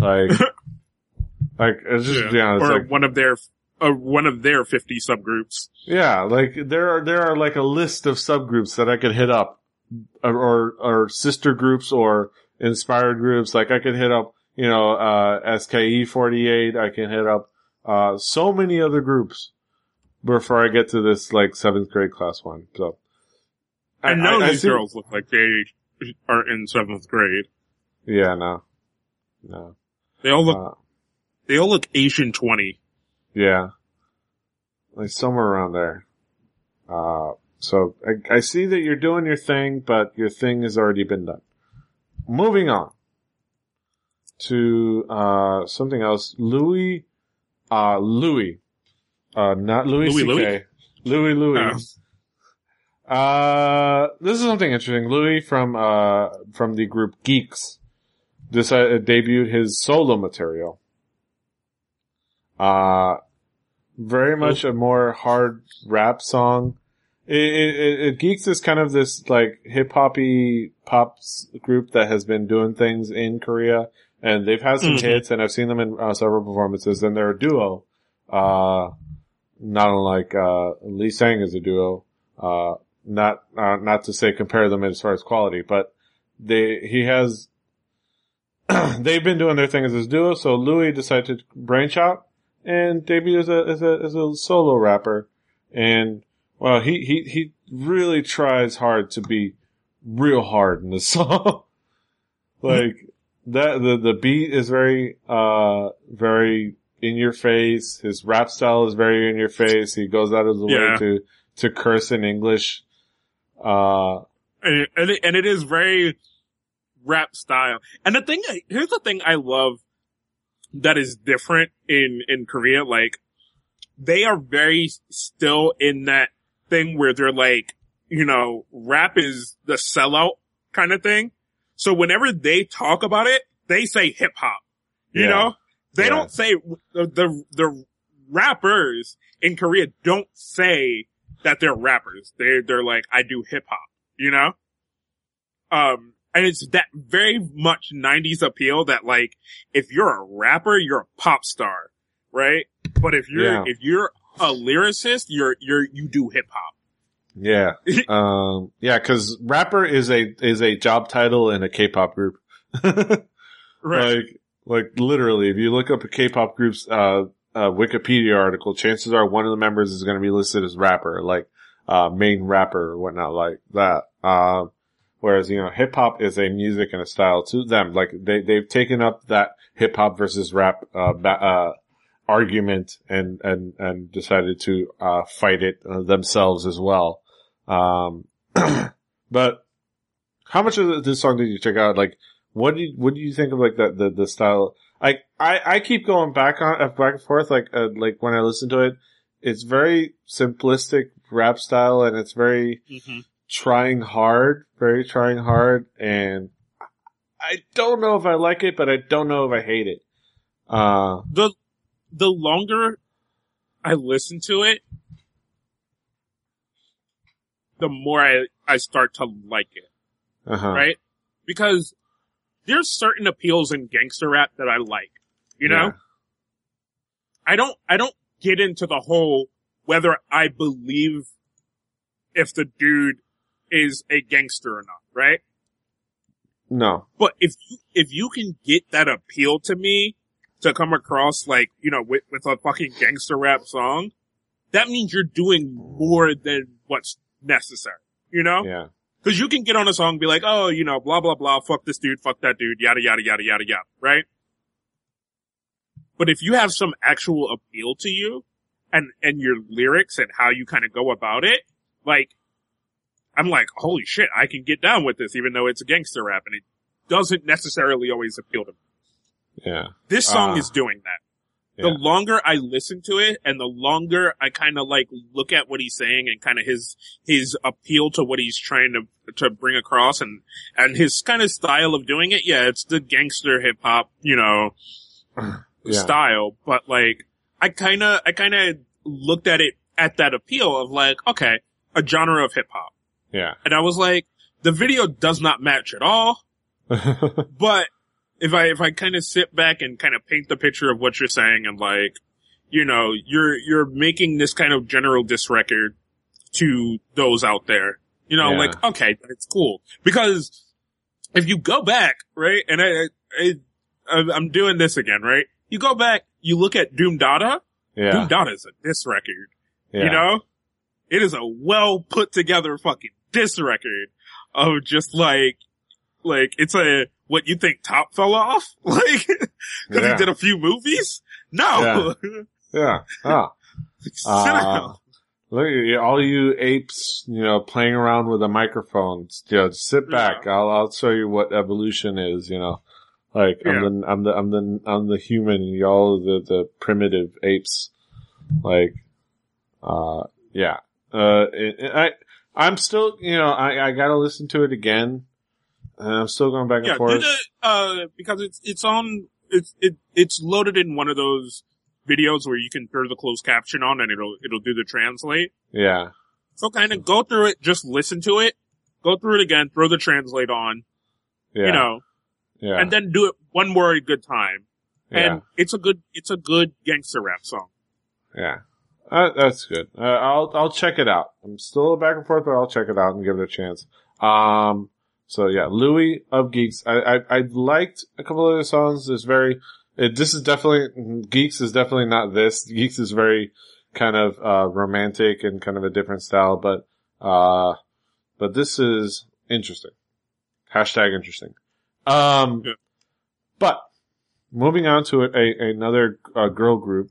Like, like, it's just, yeah, it's or like, one of their, uh, one of their 50 subgroups. yeah, like, there are, there are like a list of subgroups that I could hit up, or, or, or sister groups or inspired groups. Like, I could hit up, you know, uh, SKE48, I can hit up, uh, so many other groups before I get to this, like, seventh grade class one. So. I, know these see- girls look like they are in seventh grade. Yeah, no. No. They all look, Uh, they all look Asian 20. Yeah. Like somewhere around there. Uh, so I, I see that you're doing your thing, but your thing has already been done. Moving on to, uh, something else. Louis, uh, Louis, uh, not Louis, Louis C.K. Louis Louis. Uh, this is something interesting. Louis from, uh, from the group Geeks, decided debuted his solo material. Uh, very much a more hard rap song. It, it, it Geeks is kind of this like hip hoppy pops group that has been doing things in Korea, and they've had some Mhm. hits, and I've seen them in uh, several performances. And they're a duo, uh, not unlike uh, Leessang is a duo. Uh, not uh, not to say compare them as far as quality, but they he has they've been doing their thing as a duo. So Louis decided to branch out and debut as a as a as a solo rapper, and well, he he he really tries hard to be real hard in the song. like that, the the beat is very uh very in your face. His rap style is very in your face. He goes out of the Yeah. way to to curse in English. Uh, and it, and it, and it is very rap style. And the thing, here's the thing I love that is different in in Korea. Like they are very still in that thing where they're like, you know, rap is the sellout kind of thing. So whenever they talk about it, they say hip hop. You Yeah. know, they Yeah. don't say the, the the rappers in Korea don't say that they're rappers. They they're like I do hip hop. You know, um, and it's that very much '90s appeal that like if you're a rapper, you're a pop star, right? But if you're Yeah. if you're a lyricist, you're you're you do hip hop. yeah, um, yeah, because rapper is a is a job title in a K-pop group. Right. Like, like literally, if you look up a K-pop group's uh, uh, Wikipedia article, chances are one of the members is going to be listed as rapper, like uh, main rapper or whatnot, like that. Um, whereas you know, hip hop is a music and a style to them. Like they they've taken up that hip hop versus rap uh, ba- uh, argument and and and decided to uh, fight it uh, themselves as well. Um, but how much of this song did you check out? Like, what do you, what do you think of like the, the, the style? I, I, I keep going back on, uh, back and forth, like, uh, like when I listen to it, it's very simplistic rap style and it's very Mhm. trying hard, very trying hard. And I don't know if I like it, but I don't know if I hate it. Uh, The the longer I listen to it, the more I I start to like it. uh huh. right? Because there's certain appeals in gangster rap that I like. You know, I don't, I don't get into the whole whether I believe if the dude is a gangster or not, right? No. But if you, if you can get that appeal to me to come across like, you know, with, with a fucking gangster rap song, that means you're doing more than what's necessary, you know? Yeah. Cause you can get on a song and be like, oh, you know, blah, blah, blah, fuck this dude, fuck that dude, yada, yada, yada, yada, yada, right? But if you have some actual appeal to you and, and your lyrics and how you kind of go about it, like, I'm like, holy shit, I can get down with this even though it's a gangster rap and it doesn't necessarily always appeal to me. Yeah. This song Ah. is doing that. Yeah. The longer I listen to it and the longer I kind of like look at what he's saying and kind of his, his appeal to what he's trying to, to bring across and, and his kind of style of doing it. Yeah, it's the gangster hip hop, you know, Yeah. style, but like, I kind of, I kind of looked at it at that appeal of like, okay, a genre of hip hop. Yeah. And I was like, the video does not match at all. But if I if I kind of sit back and kind of paint the picture of what you're saying and like, you know, you're you're making this kind of general diss record to those out there. You know, Yeah. like okay, it's cool because if you go back right, and I, I I- I'm doing this again, right? You go back, you look at Doom Dada. yeah. Doom Dada is a diss record. yeah. You know, it is a well put together fucking diss record of just like, like it's a what you think Top fell off, like because Yeah. he did a few movies. No, Yeah. Ah. Sit Uh, look at all you apes, you know, playing around with a microphone. You know, sit back. I'll, I'll show you what evolution is, you know. Like, Yeah. I'm the, I'm the, I'm the, I'm the human and y'all the, the primitive apes. Like, uh, yeah. Uh, it, it- I, I'm still, you know, I, I gotta listen to it again. And I'm still going back and Yeah, forth. the, uh, because it's, it's on, it's, it, it's loaded in one of those videos where you can throw the closed caption on and it'll, it'll do the translate. yeah, So kind of go through it, just listen to it, go through it again, throw the translate on, yeah, you know, yeah, and then do it one more good time. yeah, And it's a good, it's a good gangster rap song. yeah. Uh, that's good. Uh, I'll I'll check it out. I'm still back and forth, but I'll check it out and give it a chance. Um, so yeah, Louie of Geeks. I I, I liked a couple of their songs. It's very. It, this is definitely Geeks is definitely not this. Geeks is very kind of uh romantic and kind of a different style, but uh, but this is interesting. Hashtag interesting. Um, Yeah. but moving on to a, a another uh, girl group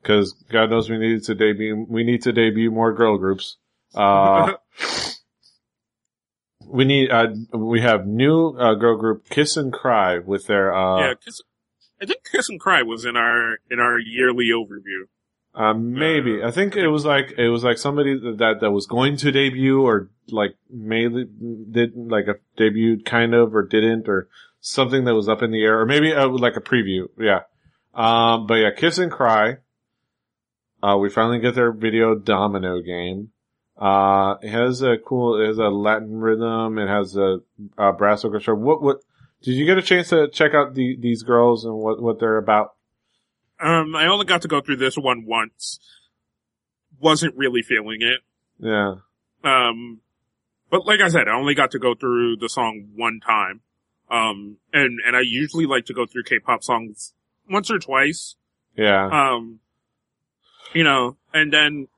because God knows we need to debut. We need to debut more girl groups. Uh, we need. Uh, we have new uh, girl group Kiss and Cry with their. Uh, yeah, Kiss, I think Kiss and Cry was in our, in our yearly overview. Uh, maybe I think it was like it was like somebody that that was going to debut or like maybe did like a debut kind of or didn't or something that was up in the air or maybe uh, like a preview. Yeah. Um, but yeah, Kiss and Cry. Uh, we finally get their video domino game. Uh, it has a cool, it has a Latin rhythm. It has a, a brass orchestra. What, what, did you get a chance to check out the, these girls and what, what they're about? Um, I only got to go through this one once. Wasn't really feeling it. Yeah. Um, but like I said, I only got to go through the song one time. Um, and, and I usually like to go through K-pop songs once or twice. Yeah. Um, you know, and then,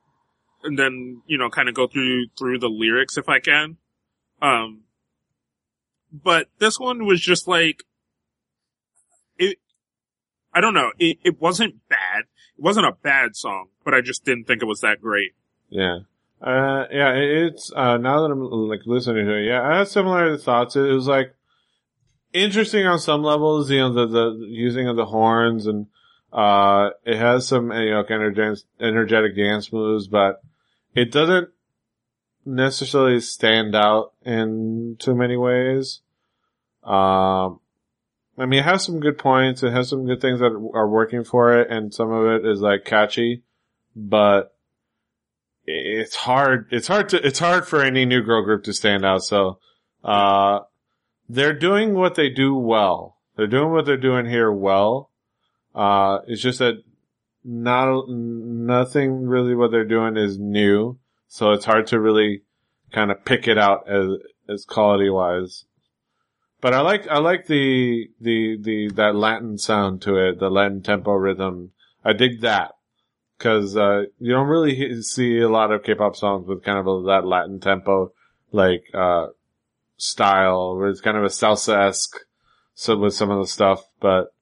and then, you know, kind of go through, through the lyrics if I can. Um, but this one was just like, it, I don't know, it, it wasn't bad. It wasn't a bad song, but I just didn't think it was that great. Yeah. Uh, yeah, it's, uh, now that I'm like listening to it, yeah, I had similar thoughts. It was like interesting on some levels, you know, the, the using of the horns and, uh, it has some, you know, kind of dance, energetic dance moves, but it doesn't necessarily stand out in too many ways. Um, I mean, it has some good points. It has some good things that are working for it, and some of it is like catchy, but it's hard. It's hard to. It's hard for any new girl group to stand out. So, uh, they're doing what they do well. They're doing what they're doing here well. Uh, it's just that not nothing really what they're doing is new, so it's hard to really kind of pick it out as as quality wise. But I like I like the the the that Latin sound to it, the Latin tempo rhythm. I dig that because uh, you don't really see a lot of K-pop songs with kind of a, that Latin tempo like uh, style, where it's kind of a salsa esque. So with some of the stuff, but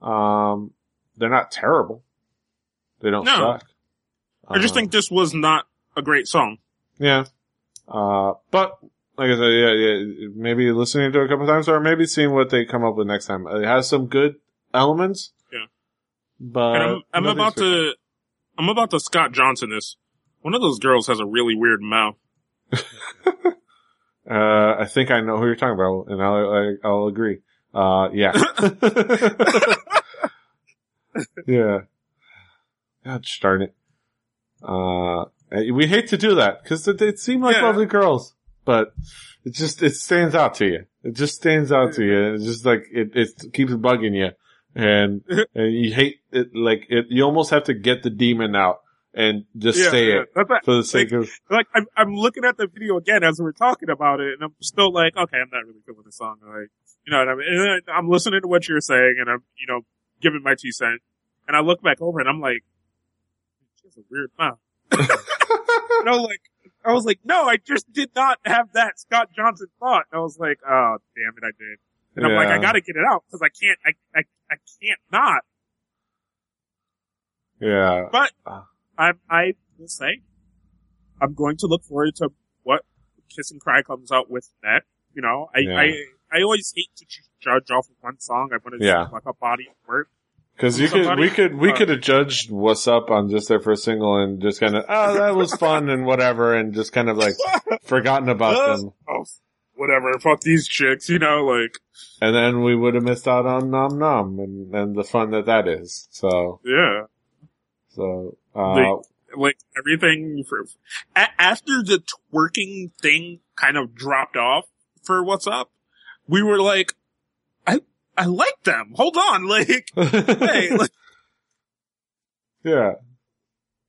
um, they're not terrible. They don't No. suck. I just Um, think this was not a great song. yeah. Uh, but like I said, yeah, yeah, maybe listening to it a couple times or maybe seeing what they come up with next time. It has some good elements. Yeah. But and I'm, I'm about to, I'm about to Scott Johnson this. One of those girls has a really weird mouth. Uh, I think I know who you're talking about, and I'll I, I'll agree. Uh, yeah, yeah. God darn it. Uh, we hate to do that because they, they seem like Yeah. lovely girls, but it just it stands out to you. It just stands out to you. It's just like it it keeps bugging you, and and you hate it. Like it, you almost have to get the demon out and just say it That's for the sake of like I'm, I'm looking at the video again as we're talking about it, and I'm still like, okay, I'm not really feeling the song. Like, you know what I mean? And I'm listening to what you're saying, and I'm, you know, giving my two cents. And I look back over, and I'm like, has a weird mouth. and I was like, I was like, no, I just did not have that Scott Johnson thought. And I was like, oh, damn it, I did. And I'm like, I gotta get it out because I can't, I, I, I can't not. yeah. But Uh. I, I will say, I'm going to look forward to what Kiss and Cry comes out with next. You know, I, Yeah. I, I always hate to judge off of one song. I want to Yeah. see like a body of work. Cause you could, we could, we uh, could have judged Wassup on just their first single and just kind of, oh, that was fun and whatever and just kind of like forgotten about them. Oh, whatever, fuck these chicks, you know, like, And then we would have missed out on Nom Nom and, and the fun that that is. So, yeah. so, uh, Like- Like everything for, a- after the twerking thing kind of dropped off for Wassup, we were like, I, I like them. Hold on. Like, hey, like, yeah,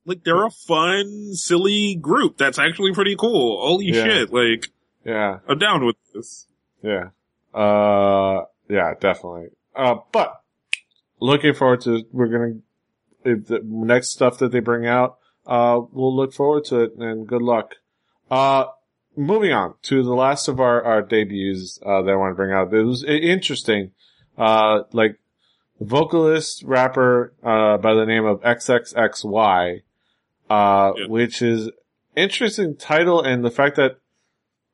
like they're a fun, silly group. That's actually pretty cool. Holy Yeah. shit. Like, yeah, I'm down with this. yeah, uh, yeah, definitely. Uh, but looking forward to, we're gonna, if the next stuff that they bring out, uh, we'll look forward to it and good luck. Uh, moving on to the last of our, our debuts, uh, that I want to bring out. It was interesting. Uh, like, vocalist rapper, uh, by the name of XXXY, uh, Yeah. which is interesting title and the fact that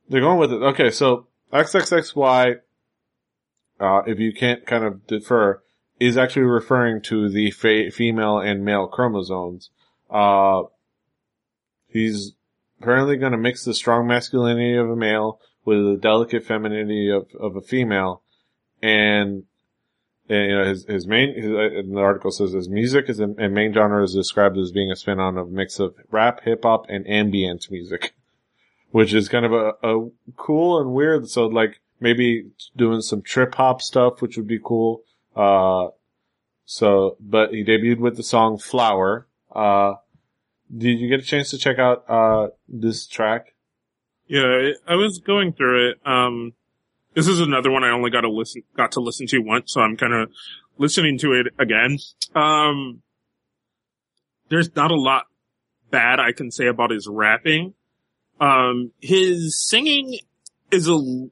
they're going with it. Okay, so XXXY, uh, if you can't kind of defer, is actually referring to the fa- female and male chromosomes. Uh, he's apparently going to mix the strong masculinity of a male with the delicate femininity of, of a female. And, and, you know, his, his main, his, uh, the article says his music is and main genre is described as being a spin on a mix of rap, hip hop, and ambient music, which is kind of a, a cool and weird. So like maybe doing some trip hop stuff, which would be cool. Uh, so, but he debuted with the song Flower. Uh, did you get a chance to check out, uh, this track? Yeah, I was going through it. Um, this is another one I only got to listen, got to listen to once, so I'm kind of listening to it again. Um, there's not a lot bad I can say about his rapping. Um, his singing is a,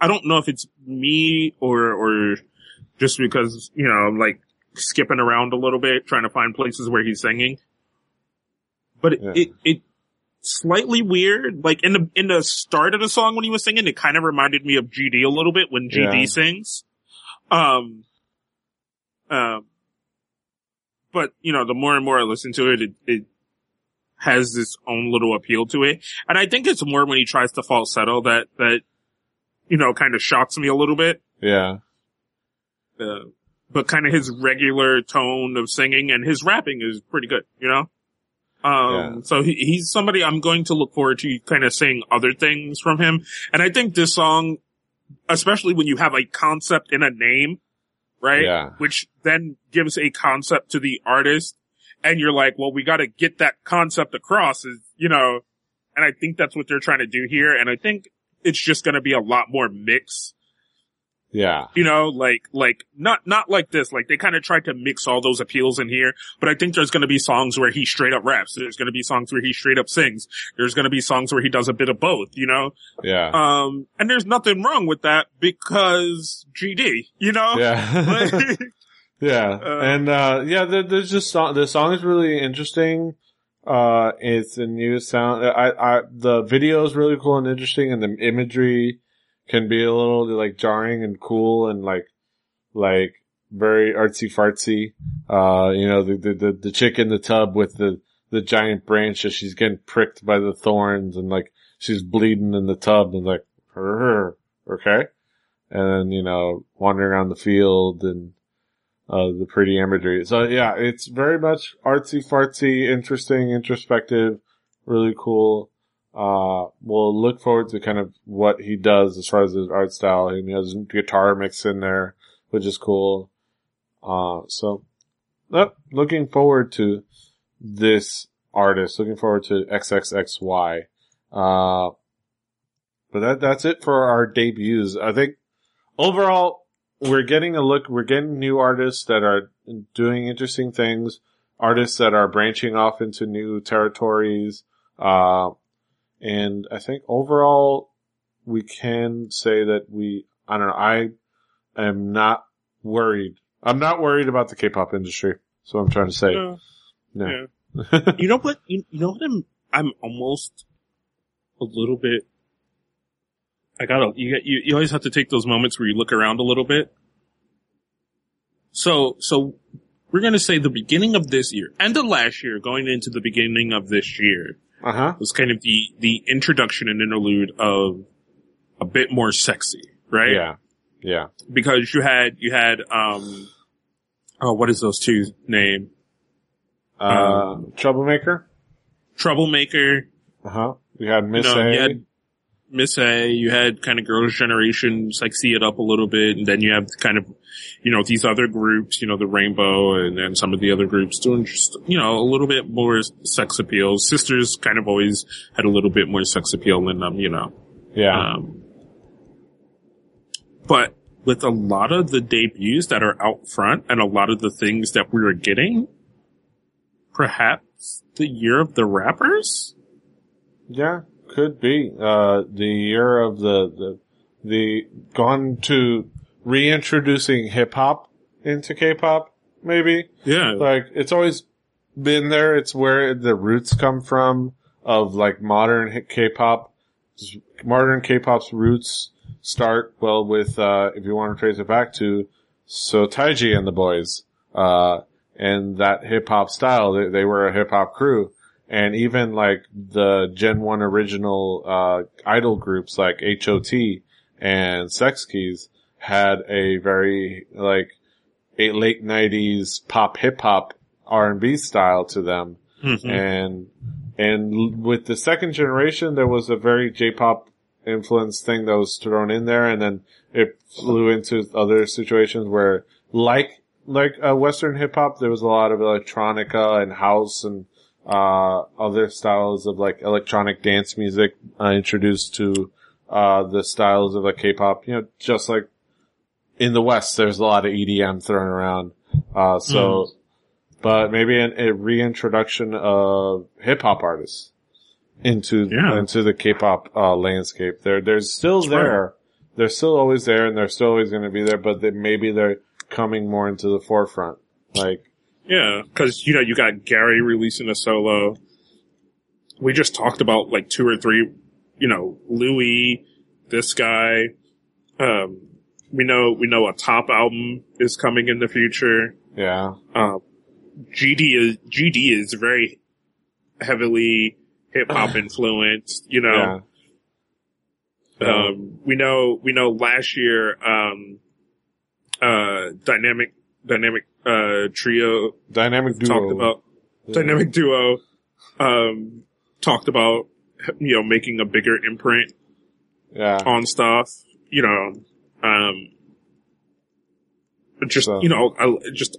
I don't know if it's me or, or just because, you know, I'm like skipping around a little bit, trying to find places where he's singing. But Yeah. it, it slightly weird. Like in the in the start of the song when he was singing, it kind of reminded me of GD a little bit when GD Yeah. sings. Um, um, but you know, the more and more I listen to it, it, it has this own little appeal to it, and I think it's more when he tries to falsetto that that you know kind of shocks me a little bit. Yeah. Uh, but kind of his regular tone of singing and his rapping is pretty good, you know? Um, Yeah. so he, he's somebody I'm going to look forward to kind of seeing other things from him. And I think this song, especially when you have a concept in a name, right? Yeah. Which then gives a concept to the artist. And you're like, well, we got to get that concept across is, you know, and I think that's what they're trying to do here. And I think it's just going to be a lot more mix Yeah. you know, like, like, not, not like this, like they kind of tried to mix all those appeals in here, but I think there's gonna be songs where he straight up raps, there's gonna be songs where he straight up sings, there's gonna be songs where he does a bit of both, you know? Yeah. Um, and there's nothing wrong with that because GD, you know? Yeah. Like, yeah. Uh, and, uh, yeah, there, there's just song, the song is really interesting. Uh, it's a new sound. I, I, the video is really cool and interesting and the imagery can be a little like jarring and cool and like, like very artsy fartsy. Uh, you know, the, the, the, the chick in the tub with the, the giant branch as she's getting pricked by the thorns and like she's bleeding in the tub and like, "Her, okay. And then, you know, wandering around the field and, uh, the pretty imagery. So yeah, it's very much artsy fartsy, interesting, introspective, really cool. Uh, we'll look forward to kind of what he does as far as his art style. He has guitar mix in there, which is cool. Uh, so, yep, looking forward to this artist, looking forward to XXXY. Uh, but that, that's it for our debuts. I think overall, we're getting a look, we're getting new artists that are doing interesting things, artists that are branching off into new territories. Uh, and I think overall, we can say that we, I don't know, I am not worried. I'm not worried about the K-pop industry. So I'm trying to say. yeah. No. Yeah. You know what, you, you know what I'm, I'm almost a little bit, I gotta, you, you, you always have to take those moments where you look around a little bit. So, so we're gonna say the beginning of this year, end of last year, going into the beginning of this year, Uh huh. was kind of the, the introduction and interlude of, a bit more sexy, right? Yeah. Yeah. Because you had, you had, um, oh, what is those two name? Uh, Troublemaker. Troublemaker. Uh huh. We had Miss A. you had Miss A, you had kind of Girls' Generation sexy it up a little bit, and then you have kind of, you know, these other groups, you know, the Rainbow and then some of the other groups doing just, you know, a little bit more sex appeal. Sisters kind of always had a little bit more sex appeal in them, you know. yeah. Um, but with a lot of the debuts that are out front and a lot of the things that we were getting, perhaps the year of the rappers? Yeah, could be. Uh, the year of the, the, the gone to reintroducing hip hop into K-pop, maybe. Yeah. Like, it's always been there. It's where the roots come from of like modern K-pop. Modern K-pop's roots start, well, with, uh, if you want to trace it back to Seo Taiji and the boys, uh, and that hip hop style. They, they were a hip hop crew. And even like the Gen 1 original, uh, idol groups like HOT and Sechs Kies had a very like a late 90s pop hip hop R&B style to them. Mhm. And, and with the second generation, there was a very J-pop influence thing that was thrown in there. And then it flew into other situations where like, like uh, Western hip hop, there was a lot of electronica and house and, uh, other styles of like electronic dance music, uh, introduced to, uh, the styles of like K-pop, you know, just like in the West, there's a lot of EDM thrown around. Uh, so, but maybe an, a reintroduction of hip hop artists into Yeah. into the K-pop uh, landscape. They're they're still That's right. there. They're still always there, and they're still always going to be there. But they, maybe they're coming more into the forefront. Like, Yeah, because you know you got Gary releasing a solo. We just talked about like two or three, you know, Louie, this guy. Um, we know we know a top album is coming in the future. yeah, Um, GD is GD is very heavily hip hop influenced. You know, yeah, um, we know we know last year, um, uh, dynamic dynamic uh trio dynamic duo. talked about dynamic duo um talked about you know making a bigger imprint Yeah, on stuff you know um just So- you know I, just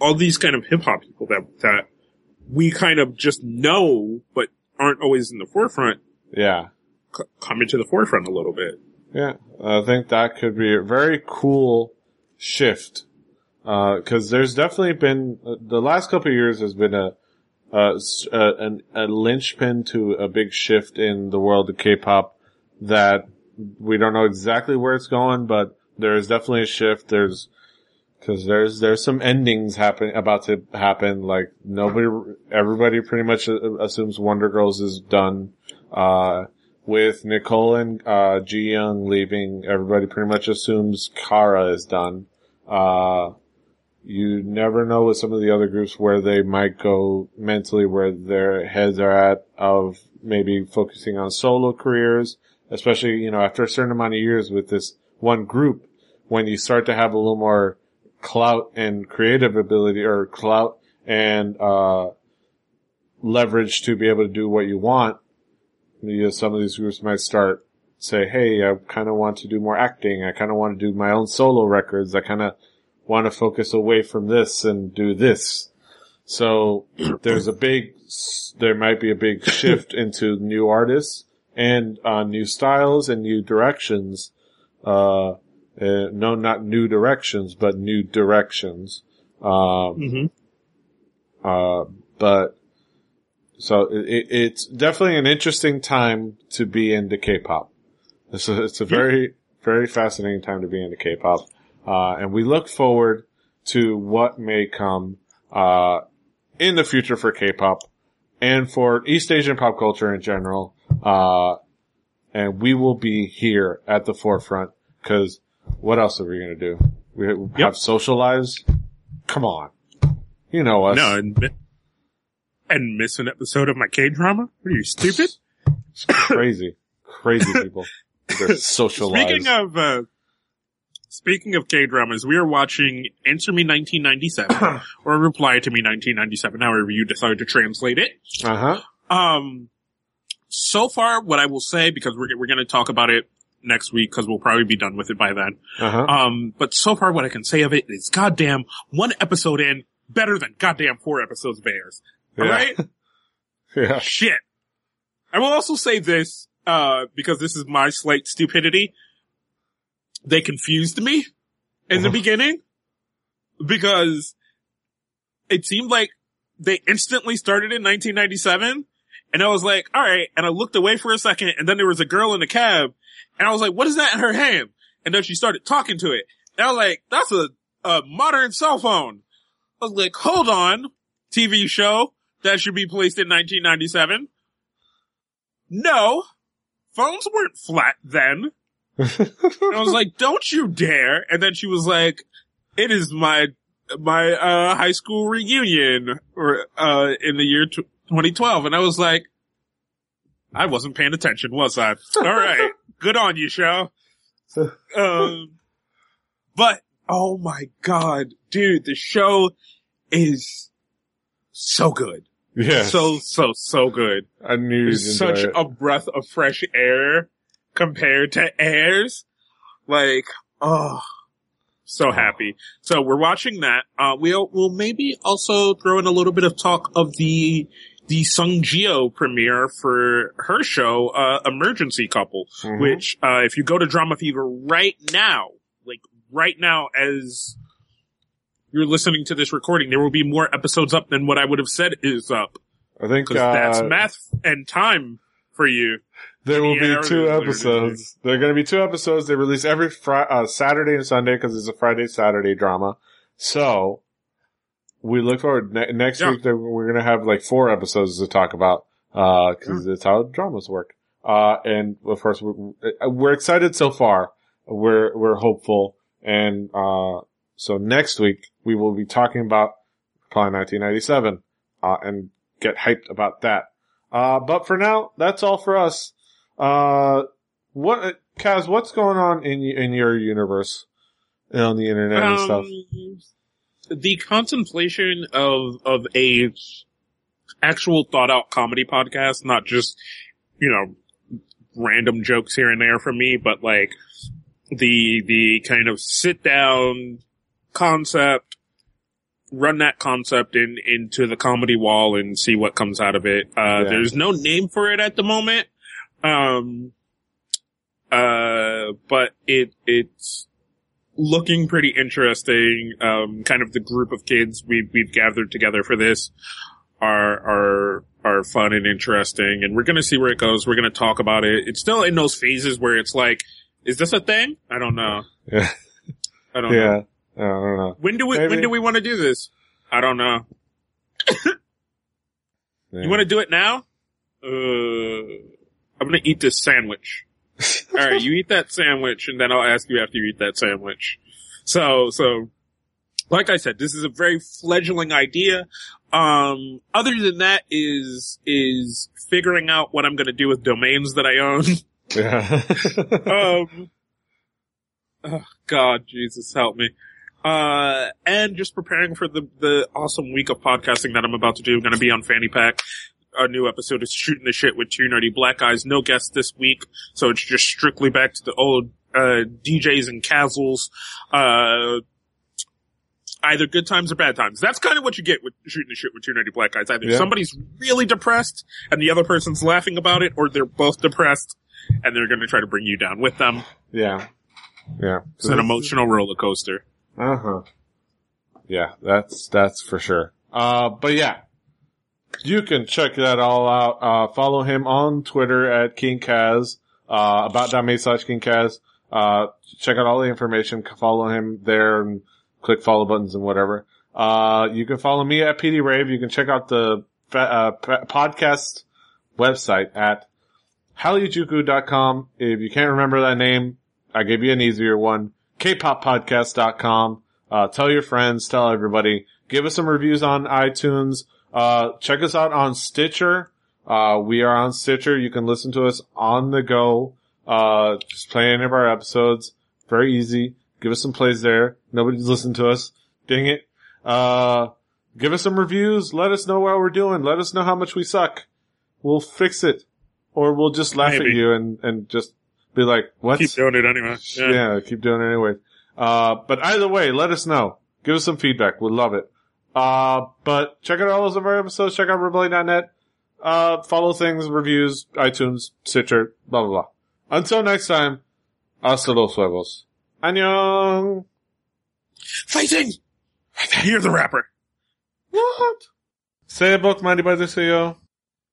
all these kind of hip hop people that that we kind of just know but aren't always in the forefront yeah. c- come into the forefront a little bit Yeah, I think that could be a very cool shift. Uh, cause there's definitely been, uh, the last couple years has been a, uh, uh, an, a linchpin to a big shift in the world of K-pop that we don't know exactly where it's going, but there is definitely a shift. There's, cause there's, there's some endings happen, about to happen. Like nobody, everybody pretty much uh, assumes Wonder Girls is done. Uh, with Nicole and uh, Ji Young leaving, everybody pretty much assumes Kara is done. Uh, you never know with some of the other groups where they might go mentally, where their heads are at of maybe focusing on solo careers, especially, you know, after a certain amount of years with this one group, when you start to have a little more clout and creative ability or clout and, uh, leverage to be able to do what you want, you know, some of these groups might start say, Hey, I kind of want to do more acting. I kind of want to do my own solo records. I kind of want to focus away from this and do this. So there's a big, there might be a big shift into new artists and, uh, new styles and new directions. Uh, uh, no, not new directions, but new directions. Um, mm-hmm. uh, but so it, it's definitely an interesting time to be into K-pop. It's a, it's a very, very fascinating time to be into K-pop. Uh, and we look forward to what may come, uh, in the future for K-pop and for East Asian pop culture in general. Uh, and we will be here at the forefront because what else are we going to do? We have social lives. Come on. You know us. no and, and miss an episode of my K drama? What are you stupid? crazy, crazy people. their social Speaking lives. of uh, speaking of K dramas, we are watching Answer Me 1997 or Reply to Me 1997, however you decide to translate it. Uh huh. Um, so far, what I will say because we're we're going to talk about it next week because we'll probably be done with it by then. Uh huh. Um, but so far, what I can say of it is, goddamn, one episode in better than goddamn four episodes bears. All Yeah. right. Yeah. Shit. I will also say this, uh, because this is my slight stupidity. They confused me in the Uh-huh. beginning because it seemed like they instantly started in 1997 and I was like, all right. And I looked away for a second and then there was a girl in the cab and I was like, what is that in her hand? And then she started talking to it. And I was like, that's a, a modern cell phone. I was like, hold on, TV show that should be placed in 1997. No, phones weren't flat then. And I was like, don't you dare. And then she was like, it is my, my, uh, high school reunion or, uh, in the year tw 2012. And I was like, I wasn't paying attention, was I? All right. Good on you, show. Um, but, oh my god, dude, the show is so good. yeah. So, so, so good. I knew such it. a breath of fresh air compared to Heirs. Like, oh, so happy. So we're watching that. Uh, we'll, we'll maybe also throw in a little bit of talk of the, the Song Ji-hyo premiere for her show, uh, Emergency Couple, Mhm. which, uh, if you go to Drama Fever right now, like right now as you're listening to this recording, there will be more episodes up than what I would have said is up. I think Cause uh, that's math and time for you. There will be two episodes. There are going to be two episodes. They release every fri- uh, Saturday and Sunday because it's a Friday Saturday drama. So we look forward ne- next Yeah. week. We're going to have like four episodes to talk about because it's how dramas work. Uh, and of course we're, we're excited so far. We're we're hopeful, and uh, so next week we will be talking about Reply 1997 uh, and get hyped about that. Uh, but for now, that's all for us. Uh, what, Kaz, what's going on in in your universe and on the internet and stuff? Um, the contemplation of of a actual thought out comedy podcast, not just you know random jokes here and there from me, but like the the kind of sit down concept, run that concept in into the comedy wall and see what comes out of it. Uh, Yeah. There's no name for it at the moment. Um, uh, but it it's looking pretty interesting. Um, kind of the group of kids we we've gathered together for this are are are fun and interesting, and we're gonna see where it goes. We're gonna talk about it. It's still in those phases where it's like, is this a thing? I don't know. Yeah. I don't know. Yeah. I don't know. When do we Maybe. when do we want to do this? I don't know. Yeah. You want to do it now? Uh, I'm gonna eat this sandwich. All right, you eat that sandwich, and then I'll ask you after you eat that sandwich. So, so, like I said, this is a very fledgling idea. Um, other than that is, is figuring out what I'm gonna do with domains that I own. Yeah. um, oh, God, Jesus, help me. Uh, and just preparing for the, the awesome week of podcasting that I'm about to do. I'm going to be on Fanny Pack. A new episode of shooting the shit with two nerdy black guys. No guests this week. So it's just strictly back to the old, uh, DJs and casuals. Uh, either good times or bad times. That's kind of what you get with shooting the shit with two nerdy black guys. Either Yeah. somebody's really depressed and the other person's laughing about it, or they're both depressed and they're going to try to bring you down with them. yeah. Yeah. It's an emotional roller coaster. Uh huh. Yeah, that's that's for sure. Uh, but yeah, you can check that all out. Uh, follow him on Twitter at King Kaz. Uh, about.me slash King Kaz. Uh, check out all the information. Follow him there and click follow buttons and whatever. Uh, you can follow me at PD Rave. You can check out the uh, podcast website at halyujuku.com. If you can't remember that name, I gave you an easier one. kpoppodcast.com. Uh, tell your friends, tell everybody. Give us some reviews on iTunes. Uh, check us out on Stitcher. Uh, we are on Stitcher. You can listen to us on the go. Uh, just play any of our episodes. Very easy. Give us some plays there. Nobody's listened to us. Dang it. Uh, give us some reviews. Let us know how we're doing. Let us know how much we suck. We'll fix it. Or we'll just laugh at you and, and just be like, what? Keep doing it anyway. yeah. Yeah. keep doing it anyway. Uh, but either way, let us know. Give us some feedback. We'd love it. Uh, but check out all those of our episodes. Check out rebellion.net. Uh, follow things, reviews, iTunes, Stitcher, blah, blah, blah. Until next time, hasta los huevos. Annyeong! Fighting! You're the rapper. What? Say book, mighty by the CEO.